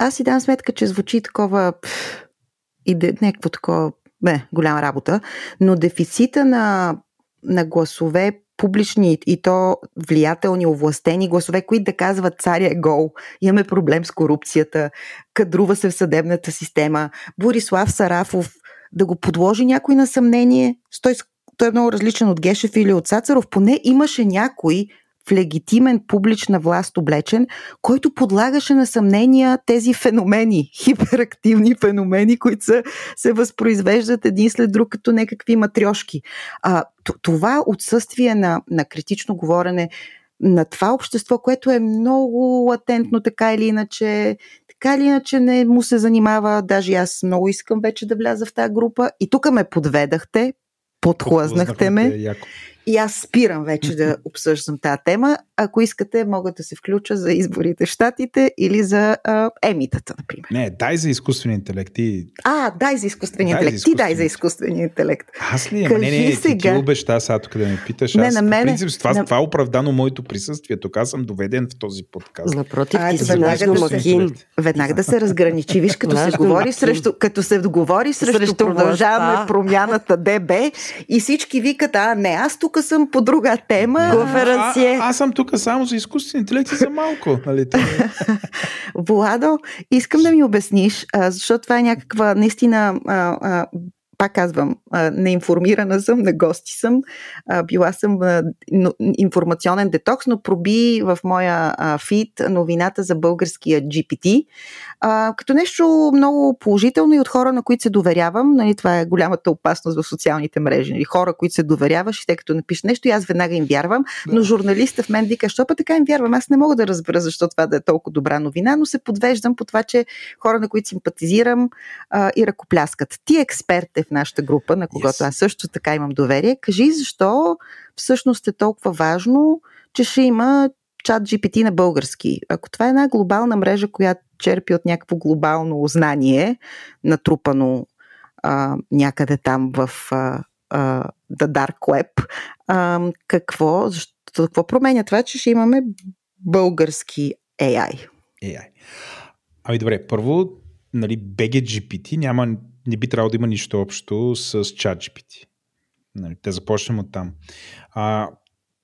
Аз си дам сметка, че звучи такова и някакво такова не, голяма работа, но дефицита на, на гласове публични и то влиятелни, овластени гласове, които да казват царя е гол, имаме проблем с корупцията, кадрува се в съдебната система, Борислав Сарафов, да го подложи някой на съмнение, той, той е много различен от Гешев или от Цацаров, поне имаше някой, легитимен публична власт облечен, който подлагаше на съмнения тези феномени, хиперактивни феномени, които са, се възпроизвеждат един след друг като някакви матрешки. А, това отсъствие на, на критично говорене на това общество, което е много латентно, така или иначе, така или иначе не му се занимава, даже аз много искам вече да вляза в тази група. И тук ме подведахте, подхлъзнахте ме. Яко. И аз спирам вече да обсъждам тази тема. Ако искате, мога да се включа за изборите в Штатите или за а, емитата, например. Не, дай за изкуствения интелект. Ти... А, дай за изкуствения дай интелект. За изкуствен... Ти дай за изкуствения интелект. Аз ли? Кажи не, не, не, сега... ти, ти обеща сега тук да ме питаш. Не, аз, на мен... принцип, това, на... това е оправдано моето присъствие. Тук аз съм доведен в този подкаст. Напротив, ти си наш домакин. Веднага да се разграничи. Виж, като се говори срещу, като се говори срещу, срещу продължаваме промяната ДБ и всички викат, а не, аз тук съм по друга тема. Конференция. Аз съм тук само за изкуствен интелект и за малко. Нали? Владо, искам да ми обясниш, защото това е някаква наистина пак казвам, неинформирана съм, на гости съм, била съм информационен детокс, но проби в моя фит новината за българския GPT, като нещо много положително и от хора, на които се доверявам. Нали, това е голямата опасност в социалните мрежи. Нали, хора, които се доверяваш и те като напишат нещо, и аз веднага им вярвам, но журналиста в мен вика, що па така им вярвам? Аз не мога да разбера защо това да е толкова добра новина, но се подвеждам по това, че хора, на които симпатизирам а, и ръкопляскат. Ти експерт е в нашата група, на когото yes. аз също така имам доверие. Кажи защо всъщност е толкова важно, че ще има чат GPT на български. Ако това е една глобална мрежа, която черпи от някакво глобално знание, натрупано а, някъде там в а, а, The Dark Web, а, какво, защо, какво променя това, че ще имаме български AI? AI. Ами добре, първо, нали, BGPT няма не би трябвало да има нищо общо с ChatGPT. Нали, те започнем от там. А,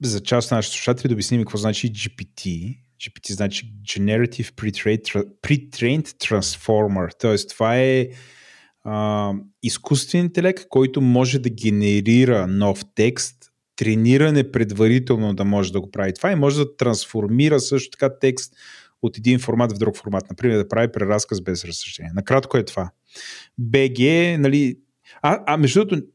за част от нашите слушатели да обясним какво значи GPT. GPT значи Generative Pre-trained Transformer. Тоест, това е а, изкуствен интелект, който може да генерира нов текст, трениране предварително да може да го прави това и може да трансформира също така текст от един формат в друг формат. Например, да прави преразказ без разсъждение. Накратко е това. БГ, нали... А, а между другото,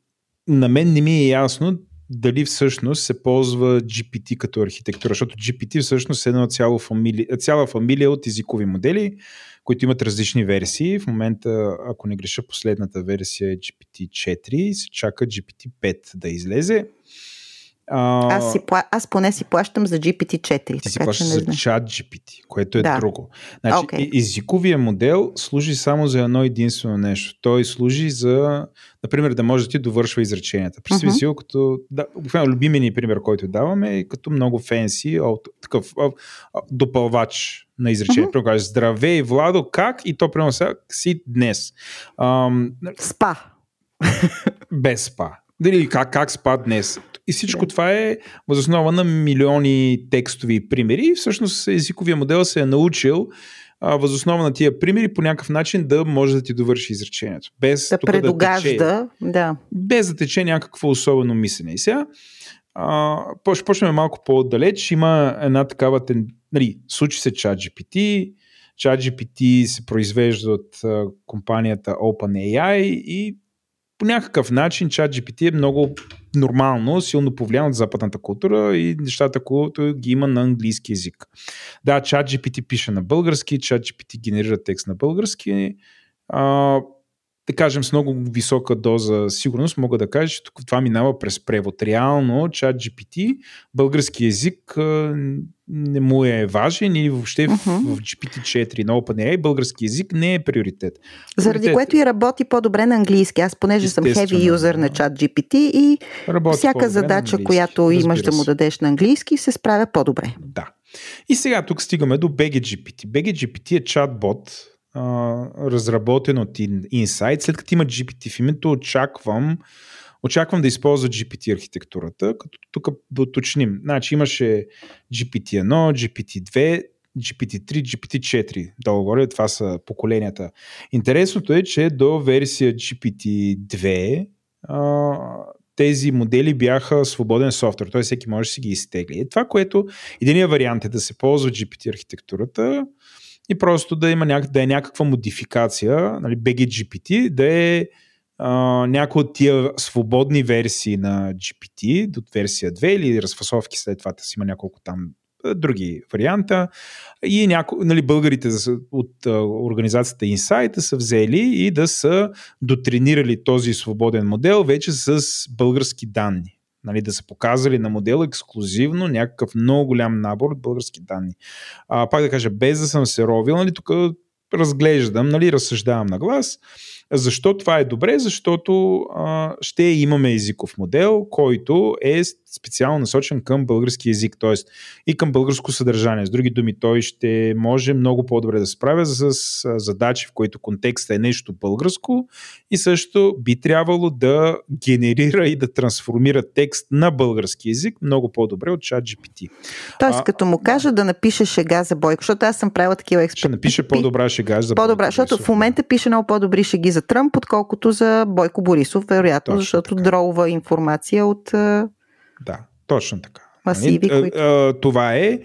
на мен не ми е ясно дали всъщност се ползва GPT като архитектура, защото GPT всъщност е една цяла фамилия, цяла фамилия от езикови модели, които имат различни версии. В момента, ако не греша, последната версия е GPT-4 и се чака GPT-5 да излезе. А, аз, си, аз поне си плащам за GPT-4. Ти си плащаш за чат GPT, което е да. друго. Значи, okay. езиковия модел служи само за едно единствено нещо. Той служи за, например, да може да ти довършва изреченията. Представи uh-huh. си като, да, любимия ни пример, който даваме е като много фенси, такъв допълвач на изречение. Uh-huh. Примерно здравей, Владо, как? И то прямо сега си днес. Ам, спа. Без спа. Дали как, как спа днес? И всичко това е възоснова на милиони текстови примери. И всъщност езиковия модел се е научил а, възоснова на тия примери по някакъв начин да може да ти довърши изречението. Без да предогажда, да, да. Без да тече някакво особено мислене. И сега а, почнем малко по-далеч. Има една такава, нали, случи се ChatGPT, ChatGPT се произвежда от а, компанията OpenAI и по някакъв начин ChatGPT е много нормално, силно повлиян от западната култура и нещата, които ги има на английски язик. Да, ChatGPT пише на български, ChatGPT генерира текст на български. А, да кажем, с много висока доза сигурност мога да кажа, че това минава през превод. Реално, чат GPT, български язик не му е важен и въобще uh-huh. в, в GPT-4 на OpenAI български язик не е приоритет. Заради приоритет... което и работи по-добре на английски. Аз понеже съм heavy юзър на чат GPT и работи всяка задача, която Разбира имаш да му дадеш на английски, се справя по-добре. Да. И сега тук стигаме до BGGPT. BGGPT е чатбот, разработен от Insight. След като има GPT в името, очаквам, очаквам да използва GPT архитектурата, като тук да уточним. Значи имаше GPT-1, GPT-2, GPT-3, GPT-4. Долу горе, това са поколенията. Интересното е, че до версия GPT-2 тези модели бяха свободен софтуер, т.е. всеки може да си ги изтегли. Това, което единия вариант е да се ползва GPT архитектурата, и просто да има няк- да е някаква модификация, нали, BGGPT, да е някои от тия свободни версии на GPT до версия 2 или разфасовки след това си има няколко там други варианта. И няко, нали, българите от а, организацията Insight са взели и да са дотренирали този свободен модел вече с български данни нали, да са показали на модела ексклюзивно някакъв много голям набор от български данни. А, пак да кажа, без да съм се ровил, нали, тук разглеждам, нали, разсъждавам на глас. Защо това е добре? Защото а, ще имаме езиков модел, който е специално насочен към български язик, т.е. и към българско съдържание. С други думи, той ще може много по-добре да се справя с задачи, в които контекстът е нещо българско и също би трябвало да генерира и да трансформира текст на български язик много по-добре от ChatGPT. Тоест, а, като му кажа да напише шега за Бойко, защото аз съм правила такива експерти. Ще напише по-добра шега за По-добра, защото в момента пише много по-добри шеги за Тръмп, отколкото за Бойко Борисов, вероятно, Точно защото така. дролва информация от да, точно така. Масиви, нали? които... Това е.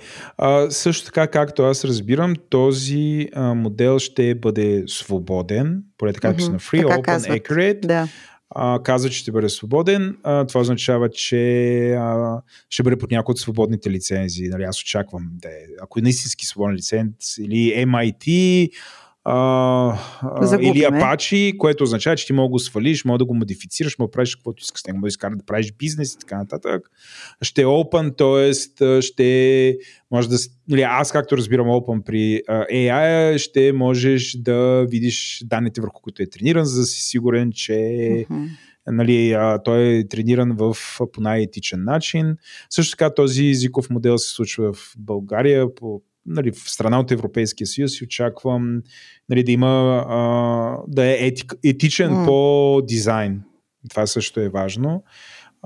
Също така, както аз разбирам, този модел ще бъде свободен, поне така mm-hmm. на Free, така Open, казват. Accurate. Да. А, казва, че ще бъде свободен. А, това означава, че а, ще бъде под някои от свободните лицензии. Нали, аз очаквам да е. Ако е наистински свободен лиценз или MIT, а, или Apache, което означава, че ти мога да го свалиш, мога да го модифицираш, мога да правиш каквото искаш него, мога да изкараш да правиш бизнес и така нататък. Ще е open, т.е. ще може да, нали, аз както разбирам open при AI, ще можеш да видиш данните върху които е трениран, за да си сигурен, че uh-huh нали, а, той е трениран в, по най-етичен начин. Също така този езиков модел се случва в България по нали, в страна от Европейския съюз и очаквам нали, да има а, да е етик, етичен mm. по дизайн. Това също е важно.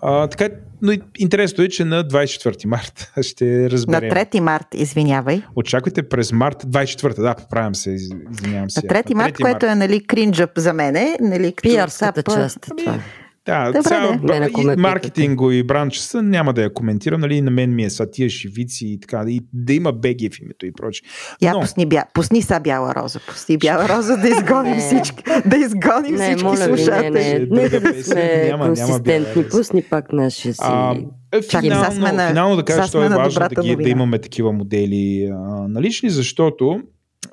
А, така, но интересно е, че на 24 март ще разберем. На 3 март, извинявай. Очаквайте през март, 24 да, поправям се, извинявам се. На 3 март, което е, нали, кринджъп за мене, нали, Пиарската част. Това. Ами, да, Добре, сега, да. и маркетинго и бранчеса няма да я коментирам, нали, на мен ми е са тия шивици и така, и да има беги в името и прочее. Я Но... пусни, бя... пусни са бяла роза, пусни бяла роза да изгоним всички, да изгоним не, всички моля слушатели. Не, не, не, да сме няма, консистентни, пусни пак нашия си... А, е, финално, на, финално да кажа, че е важно да, ги, да имаме такива модели а, налични, защото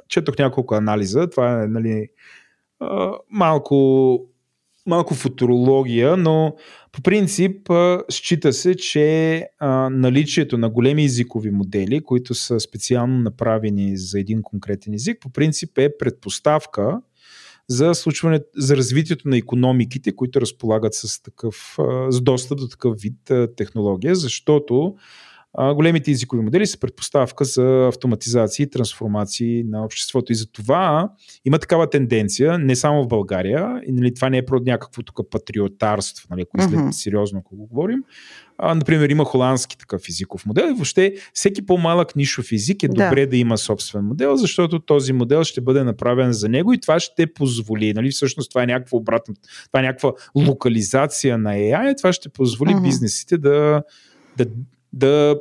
четох няколко анализа, това е нали, а, малко малко футурология, но по принцип счита се, че наличието на големи езикови модели, които са специално направени за един конкретен език, по принцип е предпоставка за случване, за развитието на економиките, които разполагат с такъв, с достъп до такъв вид технология, защото а, големите езикови модели са предпоставка за автоматизации и трансформации на обществото. И за това има такава тенденция, не само в България, и нали, това не е про някакво тук патриотарство, нали, ако mm-hmm. сериозно, ако го говорим. А, например, има холандски такъв езиков модел и въобще всеки по-малък нишов език е добре да. да има собствен модел, защото този модел ще бъде направен за него и това ще позволи, нали, всъщност това е някаква обратна, това е някаква локализация на AI, това ще позволи mm-hmm. бизнесите да, да да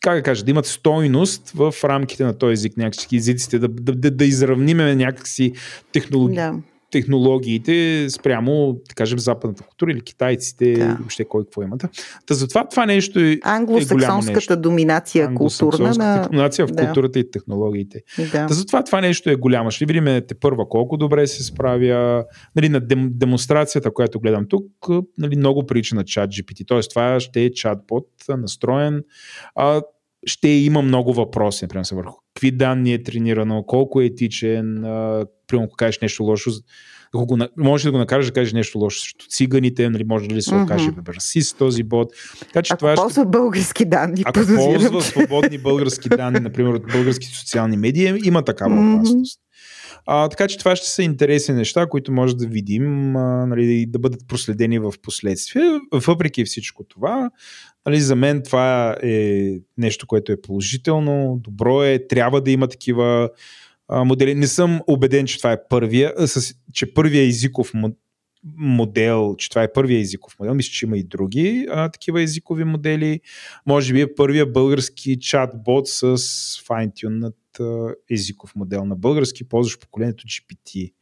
как да кажа, да имат стойност в рамките на този език, някакси езиците, да, да, да, да изравниме някакси технологии. Да технологиите спрямо, да кажем, западната култура или китайците, да. въобще кой какво имат. Та затова това нещо е, Англосаксонската е доминация културна на... доминация в да. културата и технологиите. Да. Та затова това нещо е голямо. Ще видим те първа колко добре се справя. Нали, на дем, демонстрацията, която гледам тук, нали, много прилича на чат GPT. Тоест това ще е чатбот настроен. А, ще има много въпроси, например, върху какви данни е тренирано, колко е етичен, а, примерно, ако кажеш нещо лошо, ако го, може да го накажеш да кажеш нещо лошо срещу циганите, нали, може ли се окаже mm-hmm. расист този бот. Така, че ако това ползва ще... български данни, ако ползва свободни български данни, например от български социални медии, има такава mm-hmm. опасност. А, така че това ще са интересни неща, които може да видим, а, нали, да бъдат проследени в последствие. Въпреки всичко това, нали, за мен това е нещо, което е положително, добро е, трябва да има такива модели. Не съм убеден, че това е първия, а, с, че първия езиков модел, че това е първия езиков модел, мисля, че има и други а, такива езикови модели. Може би е първия български чат-бот с fine езиков модел на български, ползваш поколението GPT.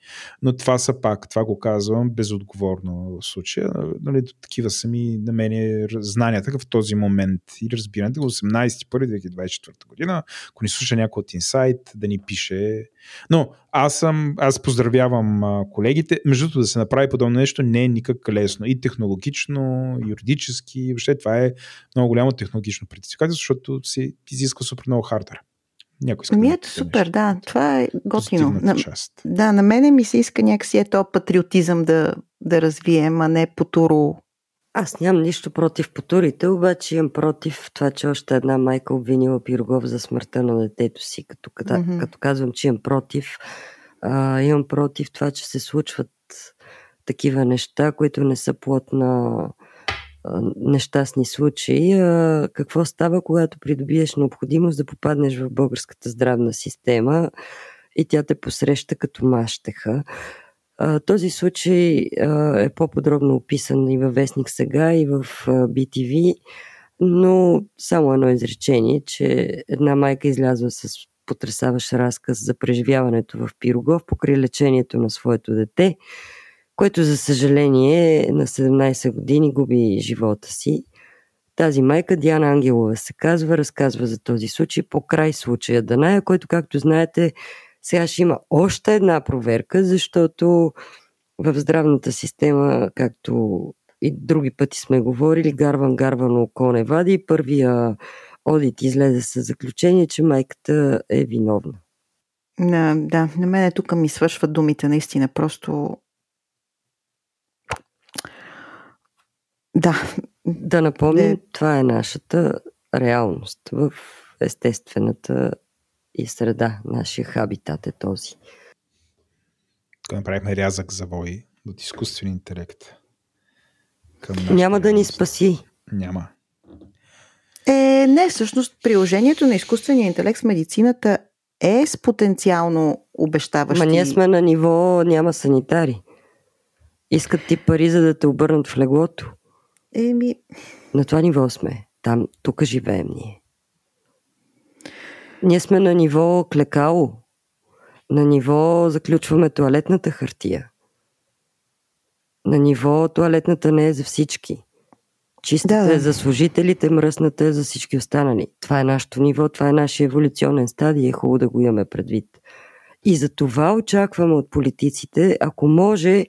Но това са пак, това го казвам безотговорно в случая. Нали, такива са ми на мен знанията в този момент и разбирането 18.1.2024 година. Ако ни слуша някой от инсайт, да ни пише. Но аз съм, аз поздравявам колегите. Между другото да се направи подобно нещо не е никак лесно. И технологично, юридически, въобще това е много голямо технологично предизвикателство, защото се изисква супер много хардвер. Някой Ами ето супер, да, това е готино. На, да, на мене ми се иска някакси ето патриотизъм да, да развием, а не потуро. Аз нямам нищо против потурите, обаче имам против това, че още една майка обвинила Пирогов за смъртта на детето си. Като, като, mm-hmm. като казвам, че имам против, а, имам против това, че се случват такива неща, които не са плод на нещастни случаи. Какво става, когато придобиеш необходимост да попаднеш в българската здравна система и тя те посреща като мащеха? Този случай е по-подробно описан и във Вестник сега, и в BTV, но само едно изречение, че една майка излязва с потрясаващ разказ за преживяването в Пирогов покрай лечението на своето дете – което за съжаление на 17 години губи живота си. Тази майка, Диана Ангелова се казва, разказва за този случай по край случая Даная, който, както знаете, сега ще има още една проверка, защото в здравната система, както и други пъти сме говорили, гарван гарван око не вади. Първия одит излезе с заключение, че майката е виновна. На, да, на мен тук ми свършват думите, наистина. Просто Да. Да напомним, не... това е нашата реалност в естествената и среда. Нашия хабитат е този. Тук направихме рязък завой от изкуствен интелект. Към Няма да ни спаси. Няма. Е, не, всъщност приложението на изкуствения интелект с медицината е с потенциално обещаващи... Ма ние сме на ниво няма санитари. Искат ти пари, за да те обърнат в леглото. Еми... На това ниво сме. Там, тук живеем ние. Ние сме на ниво клекало. На ниво заключваме туалетната хартия. На ниво туалетната не е за всички. Чистата да. е за служителите, мръсната е за всички останали. Това е нашето ниво, това е нашия еволюционен стадий, е хубаво да го имаме предвид. И за това очакваме от политиците, ако може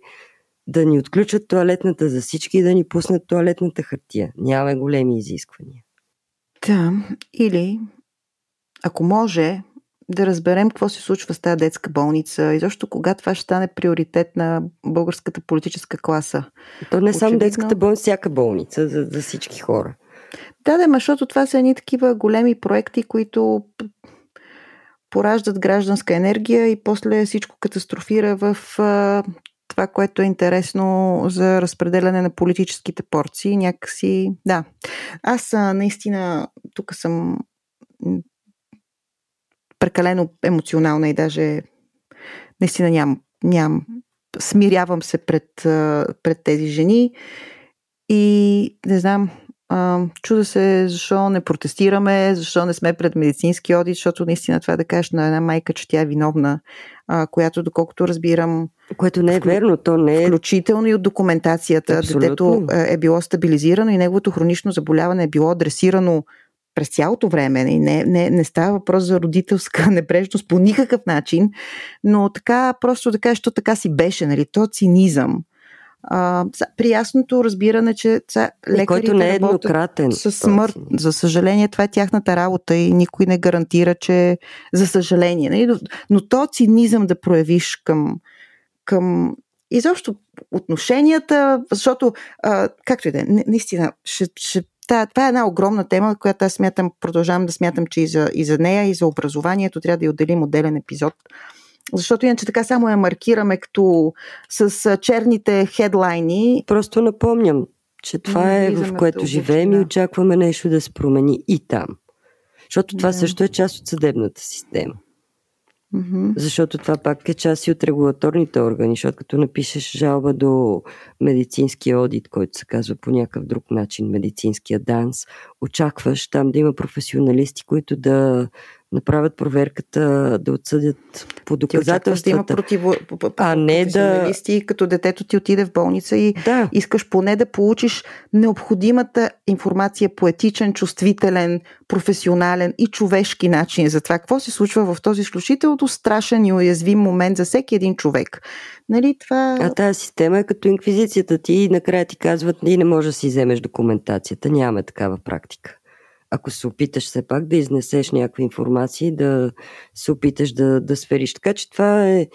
да ни отключат туалетната за всички и да ни пуснат туалетната хартия. Нямаме големи изисквания. Да, или ако може да разберем какво се случва с тази детска болница и защо кога това ще стане приоритет на българската политическа класа. То не е само детската болница, всяка болница за, за всички хора. Да, да, защото това са едни такива големи проекти, които пораждат гражданска енергия и после всичко катастрофира в а, това, което е интересно за разпределяне на политическите порции. Някакси, да. Аз наистина тук съм прекалено емоционална и даже наистина нямам, ням, смирявам се пред, пред тези жени и не знам, чуда се защо не протестираме, защо не сме пред медицински одит, защото наистина това да кажеш на една майка, че тя е виновна, която доколкото разбирам... Което не е верно, то не е... Включително и от документацията. Абсолютно. Детето е било стабилизирано и неговото хронично заболяване е било адресирано през цялото време. Не, не, не става въпрос за родителска небрежност по никакъв начин, но така, просто кажеш, то така си беше, нали? То цинизъм. А, при ясното разбиране, че са, лекарите не е еднократен. Със смърт. За съжаление, това е тяхната работа и никой не гарантира, че за съжаление. Нали? Но, но то цинизъм да проявиш към, към изобщо отношенията, защото, а, както и да е, наистина, ще, ще Та, това е една огромна тема, която аз смятам, продължавам да смятам, че и за, и за нея, и за образованието трябва да й отделим отделен епизод. Защото иначе така само я маркираме като с черните хедлайни. Просто напомням, че това е в което живеем да. и очакваме нещо да се промени и там. Защото това да. също е част от съдебната система. Mm-hmm. Защото това пак е част и от регулаторните органи, защото като напишеш жалба до медицинския одит, който се казва по някакъв друг начин, медицинския данс, очакваш там да има професионалисти, които да направят проверката, да отсъдят по доказателствата. да има противо, а не да... като детето ти отиде в болница и да. искаш поне да получиш необходимата информация по етичен, чувствителен, професионален и човешки начин за това какво се случва в този изключително страшен и уязвим момент за всеки един човек. Нали, това... А тази система е като инквизицията ти и накрая ти казват, и не можеш да си вземеш документацията. Нямаме такава практика ако се опиташ все пак да изнесеш някаква информация и да се опиташ да, да сфериш. Така че това е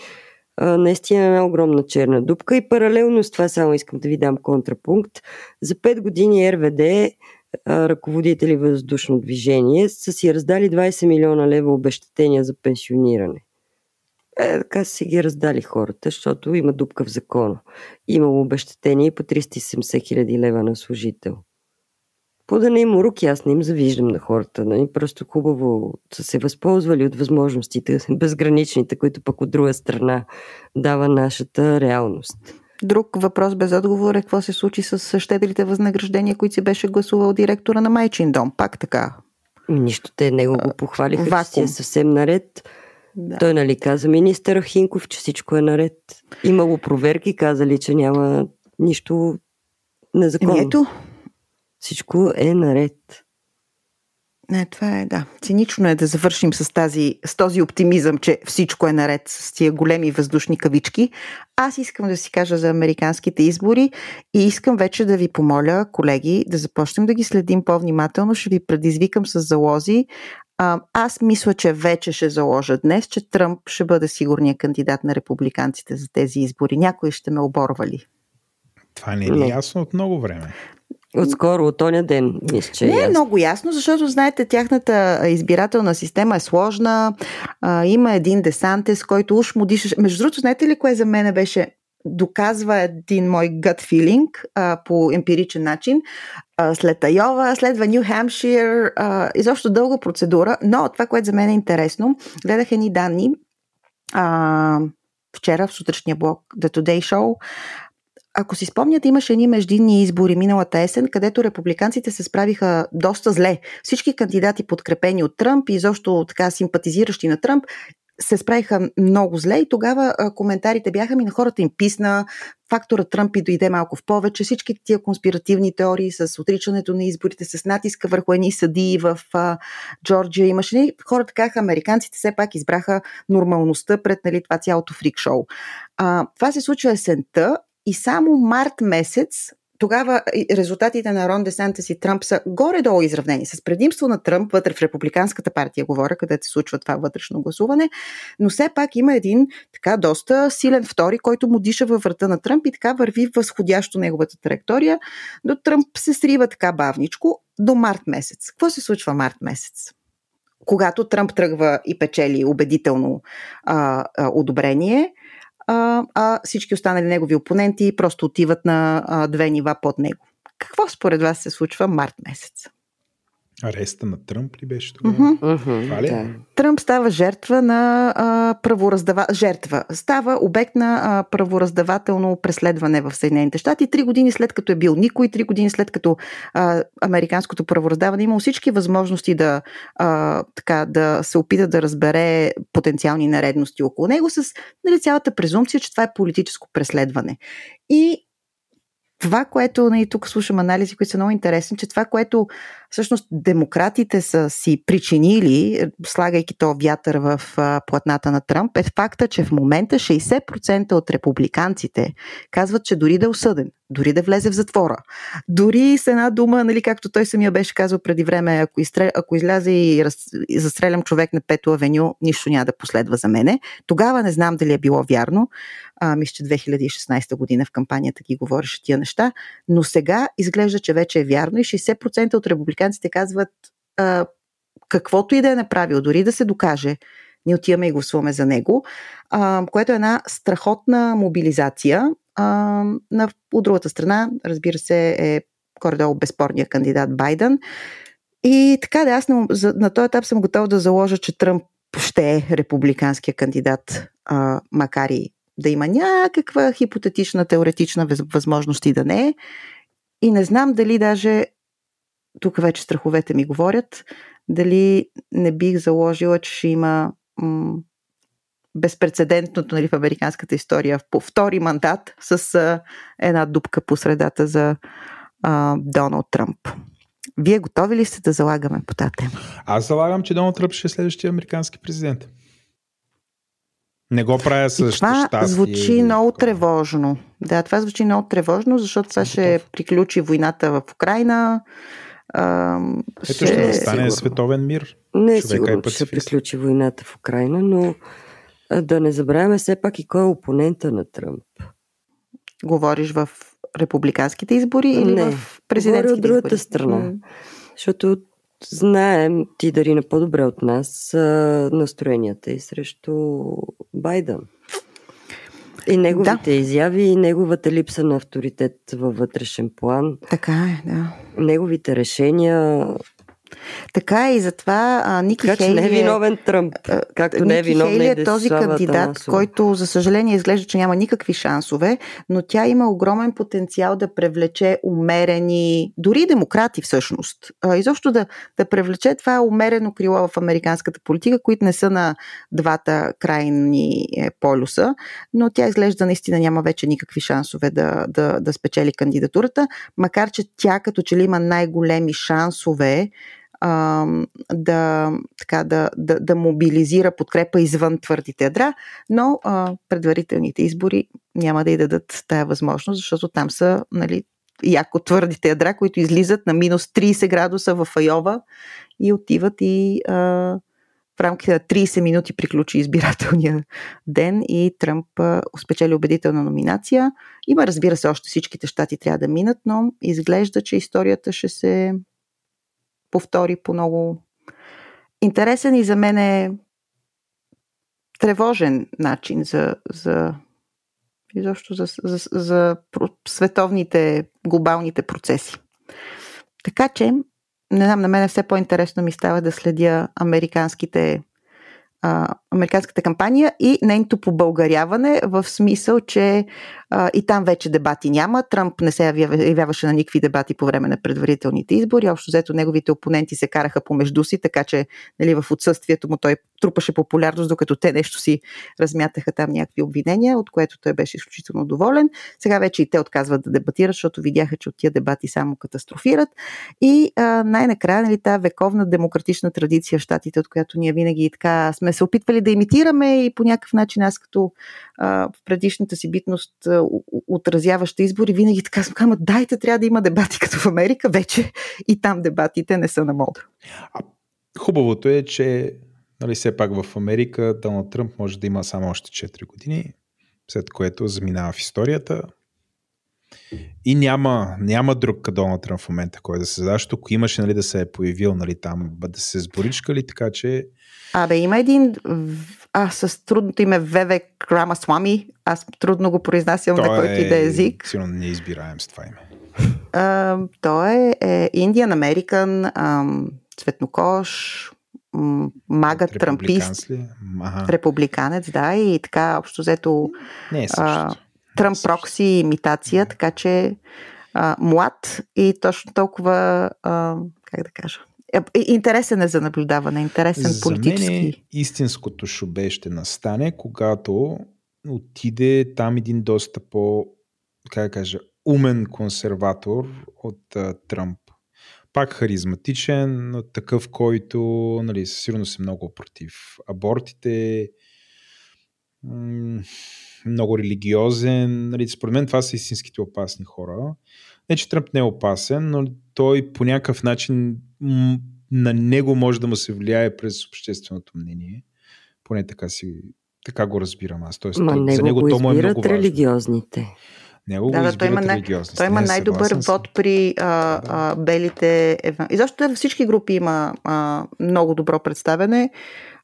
а, наистина една огромна черна дупка и паралелно с това само искам да ви дам контрапункт. За 5 години РВД ръководители въздушно движение са си раздали 20 милиона лева обещетения за пенсиониране. Е, така са си ги раздали хората, защото има дупка в закона. Има обещетение по 370 хиляди лева на служител. По да не им уроки, аз не им завиждам на хората. Нали? Просто хубаво са се възползвали от възможностите, безграничните, които пък от друга страна дава нашата реалност. Друг въпрос без отговор е какво се случи с щедрите възнаграждения, които си беше гласувал директора на Майчин дом. Пак така. Нищо, те него го похвалиха, Вакуум. че си е съвсем наред. Да. Той нали каза министър Хинков, че всичко е наред. Имало проверки, казали, че няма нищо незаконно. Еми ето, всичко е наред. Не, това е, да. Цинично е да завършим с, тази, с този оптимизъм, че всичко е наред с тия големи въздушни кавички. Аз искам да си кажа за американските избори и искам вече да ви помоля, колеги, да започнем да ги следим по-внимателно. Ще ви предизвикам с залози. А, аз мисля, че вече ще заложа днес, че Тръмп ще бъде сигурният кандидат на републиканците за тези избори. Някой ще ме оборва ли? Това не е ясно от много време. Отскоро, от тоня ден, мисля, че Не е много ясно, защото, знаете, тяхната избирателна система е сложна. А, има един десантес, който уж му дишаше. Между другото, знаете ли кое за мен беше доказва един мой gut feeling а, по емпиричен начин. А, след Айова, следва Нью Хемшир, изобщо дълга процедура, но това, което за мен е интересно, гледах едни данни а, вчера в сутрешния блог The Today Show ако си спомняте, имаше едни междинни избори миналата есен, където републиканците се справиха доста зле. Всички кандидати, подкрепени от Тръмп и изобщо така симпатизиращи на Тръмп, се справиха много зле и тогава а, коментарите бяха ми на хората им писна, фактора Тръмп и дойде малко в повече, всички тия конспиративни теории с отричането на изборите, с натиска върху едни съдии в а, Джорджия имаше. Ни, хората казаха, американците все пак избраха нормалността пред нали, това цялото фрик шоу. А, това се случва есента и само март месец тогава резултатите на Рон Десантес и Тръмп са горе-долу изравнени. С предимство на Тръмп вътре в Републиканската партия, говоря, където се случва това вътрешно гласуване, но все пак има един така доста силен втори, който му диша във врата на Тръмп и така върви възходящо неговата траектория. До Тръмп се срива така бавничко до март месец. Какво се случва март месец? Когато Тръмп тръгва и печели убедително а, а, одобрение, а, а всички останали негови опоненти просто отиват на а, две нива под него. Какво според вас се случва март месец? Ареста на Тръмп ли беше тогава? Uh-huh. Това ли? Да. Тръмп става жертва на а, правораздава... жертва. Става обект на а, правораздавателно преследване в Съединените щати. Три години след като е бил никой, три години след като а, американското правораздаване имало всички възможности да, а, така, да се опита да разбере потенциални наредности около него с нали, цялата презумпция, че това е политическо преследване. И това, което нали, тук слушам анализи, които са много интересни, че това, което всъщност демократите са си причинили, слагайки то вятър в платната на Тръмп, е факта, че в момента 60% от републиканците казват, че дори да е осъден, дори да влезе в затвора, дори с една дума, нали, както той самия беше казал преди време, ако, изстрел, ако излязе и, раз, и застрелям човек на Пето авеню, нищо няма да последва за мене. Тогава не знам дали е било вярно. А, мисля, че 2016 година в кампанията ги говореше тия неща, но сега изглежда, че вече е вярно и 60% от републиканците казват а, каквото и да е направил, дори да се докаже, ние отиваме и гласуваме за него, а, което е една страхотна мобилизация. А, на, от другата страна, разбира се, е горе-долу безспорния кандидат Байден. И така да, аз на, на този етап съм готова да заложа, че Тръмп ще е републиканския кандидат, а, макар и да има някаква хипотетична, теоретична възможност и да не е. И не знам дали даже, тук вече страховете ми говорят, дали не бих заложила, че ще има м- безпредседентното нали, в американската история по втори мандат с а, една дупка по средата за а, Доналд Тръмп. Вие готови ли сте да залагаме по тази тема? Аз залагам, че Доналд Тръмп ще е следващия американски президент. Не го правя с и това щастие. звучи много тревожно. Да, това звучи много тревожно, защото това ще приключи войната в Украина. А, Ето ще, ще настане световен мир. Не е сигурно, че ще приключи войната в Украина, но да не забравяме все пак и кой е опонента на Тръмп. Говориш в републиканските избори или не, в президентските от другата избори? страна. Защото знаем, ти дари на по-добре от нас, настроенията и срещу Байден. И неговите да. изяви, и неговата липса на авторитет във вътрешен план. Така е, да. Неговите решения така е и затова а, Ники така, Хейли... не е виновен Тръмп, както Ники не е виновен Хейли е този кандидат, Насова. който за съжаление изглежда, че няма никакви шансове, но тя има огромен потенциал да привлече умерени, дори демократи всъщност. А, изобщо да, да привлече това умерено крило в американската политика, които не са на двата крайни е, полюса, но тя изглежда наистина няма вече никакви шансове да, да, да спечели кандидатурата, макар че тя като че ли има най-големи шансове а, да, така, да, да, да мобилизира подкрепа извън твърдите ядра, но а, предварителните избори няма да й дадат тая възможност, защото там са нали, яко твърдите ядра, които излизат на минус 30 градуса в Айова и отиват и а, в рамките на 30 минути приключи избирателния ден и Тръмп успечели убедителна номинация. Има, разбира се, още всичките щати трябва да минат, но изглежда, че историята ще се повтори по много интересен и за мен е тревожен начин за, за изобщо за, за, за световните, глобалните процеси. Така че, не знам, на мен все по-интересно ми става да следя американските а, американската кампания и нейното побългаряване в смисъл, че а, и там вече дебати няма. Тръмп не се явяваше на никакви дебати по време на предварителните избори. Общо взето неговите опоненти се караха помежду си, така че нали, в отсъствието му той трупаше популярност, докато те нещо си размятаха там някакви обвинения, от което той беше изключително доволен. Сега вече и те отказват да дебатират, защото видяха, че от тия дебати само катастрофират. И а, най-накрая, нали, тази вековна демократична традиция в щатите, от която ние винаги така сме се опитвали да имитираме и по някакъв начин аз като а, в предишната си битност а, отразяваща избори, винаги така съм казвам, дайте, трябва да има дебати като в Америка, вече и там дебатите не са на мода. Хубавото е, че нали, все пак в Америка Доналд Тръмп може да има само още 4 години, след което заминава в историята. И няма, няма друг Доналд Тръмп в момента, който да се защото ако имаше нали, да се е появил нали, там, да се сборичкали, така че... Абе, има един а, с трудното име Веве Крамасвами. Аз трудно го произнасям на който и да е език. Сигурно не избираем с това име. А, той е, е Indian American, цветнокош, мага, трампист, републиканец, да, и така общо взето Не е Тръмп прокси имитация, така че а, млад и точно толкова, а, как да кажа, е, е, интересен е за наблюдаване, интересен за политически. Мен истинското шубе ще настане, когато отиде там един доста по, как да кажа, умен консерватор от а, Тръмп. Пак харизматичен, такъв, който нали, със сигурност е много против абортите, много религиозен. Нали, според мен това са истинските опасни хора. Не, че Тръмп не е опасен, но той по някакъв начин на него може да му се влияе през общественото мнение. Поне така си така го разбирам аз. Тоест, Ма него за него го то му е много важно. Него да, го да, той има, най- той има най-добър вод при а, а, белите. И защо във всички групи има а, много добро представяне.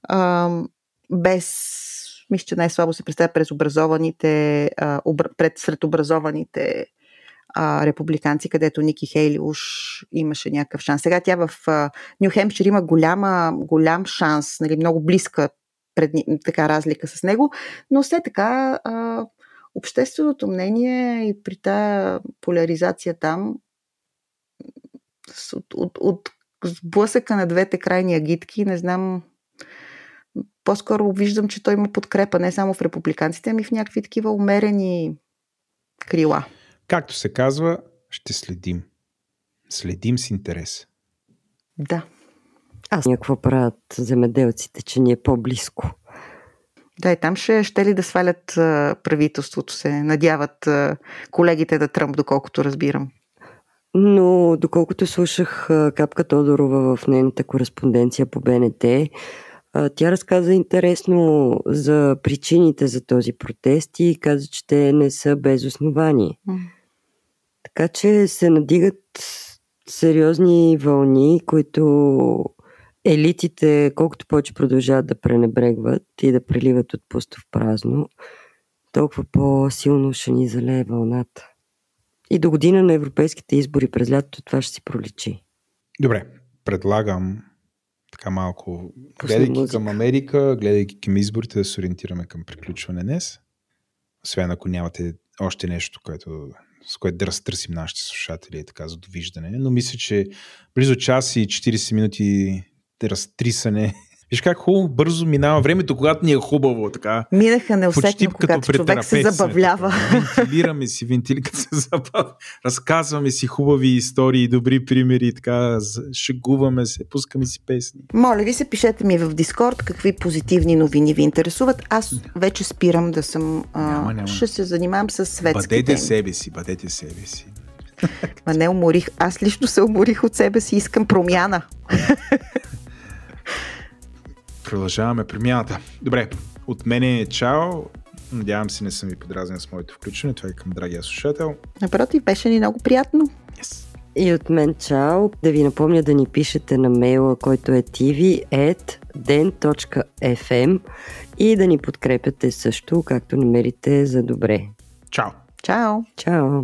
А, без мисля, че най-слабо се представя през образованите, а, обр... пред сред образованите а, републиканци, където Ники Хейли уж имаше някакъв шанс. Сега тя в Нью Хемпшир има голяма, голям шанс, нали, много близка пред, така разлика с него, но все така а, общественото мнение и при тази поляризация там от, от, от сблъсъка на двете крайни агитки, не знам, по-скоро виждам, че той има подкрепа не само в републиканците, ами в някакви такива умерени крила. Както се казва, ще следим. Следим с интерес. Да. Аз някакво правят земеделците, че ни е по-близко. Да, и там ще, ще ли да свалят правителството се? Надяват колегите да Тръмп, доколкото разбирам. Но доколкото слушах Капка Тодорова в нейната кореспонденция по БНТ, тя разказа интересно за причините за този протест и каза, че те не са без основание. Mm. Така че се надигат сериозни вълни, които елитите, колкото повече продължават да пренебрегват и да преливат от пусто в празно, толкова по-силно ще ни залее вълната. И до година на европейските избори през лятото това ще си проличи. Добре, предлагам така малко, гледайки към Америка, гледайки към изборите, да се ориентираме към приключване днес. Освен ако нямате още нещо, което с което да разтърсим нашите слушатели така за довиждане. Но мисля, че близо час и 40 минути разтрисане Виж как хубаво бързо минава времето, когато ни е хубаво. Така. Минаха неусетно, когато човек се забавлява. Вентилираме си, вентили, като се забавя. Разказваме си хубави истории, добри примери, така, шегуваме се, пускаме си песни. Моля ви се, пишете ми в Дискорд какви позитивни новини ви интересуват. Аз вече спирам да съм... А, няма, няма. Ще се занимавам с светски Бъдете теми. себе си, бъдете себе си. Ма не уморих. Аз лично се уморих от себе си. Искам промяна. Продължаваме премината. Добре, от мен е чао. Надявам се не съм ви подразнен с моето включване. Това е към драгия слушател. Напротив, беше ни много приятно. Yes. И от мен чао. Да ви напомня да ни пишете на мейла, който е tv.den.fm и да ни подкрепяте също, както намерите за добре. Чао! Чао! Чао!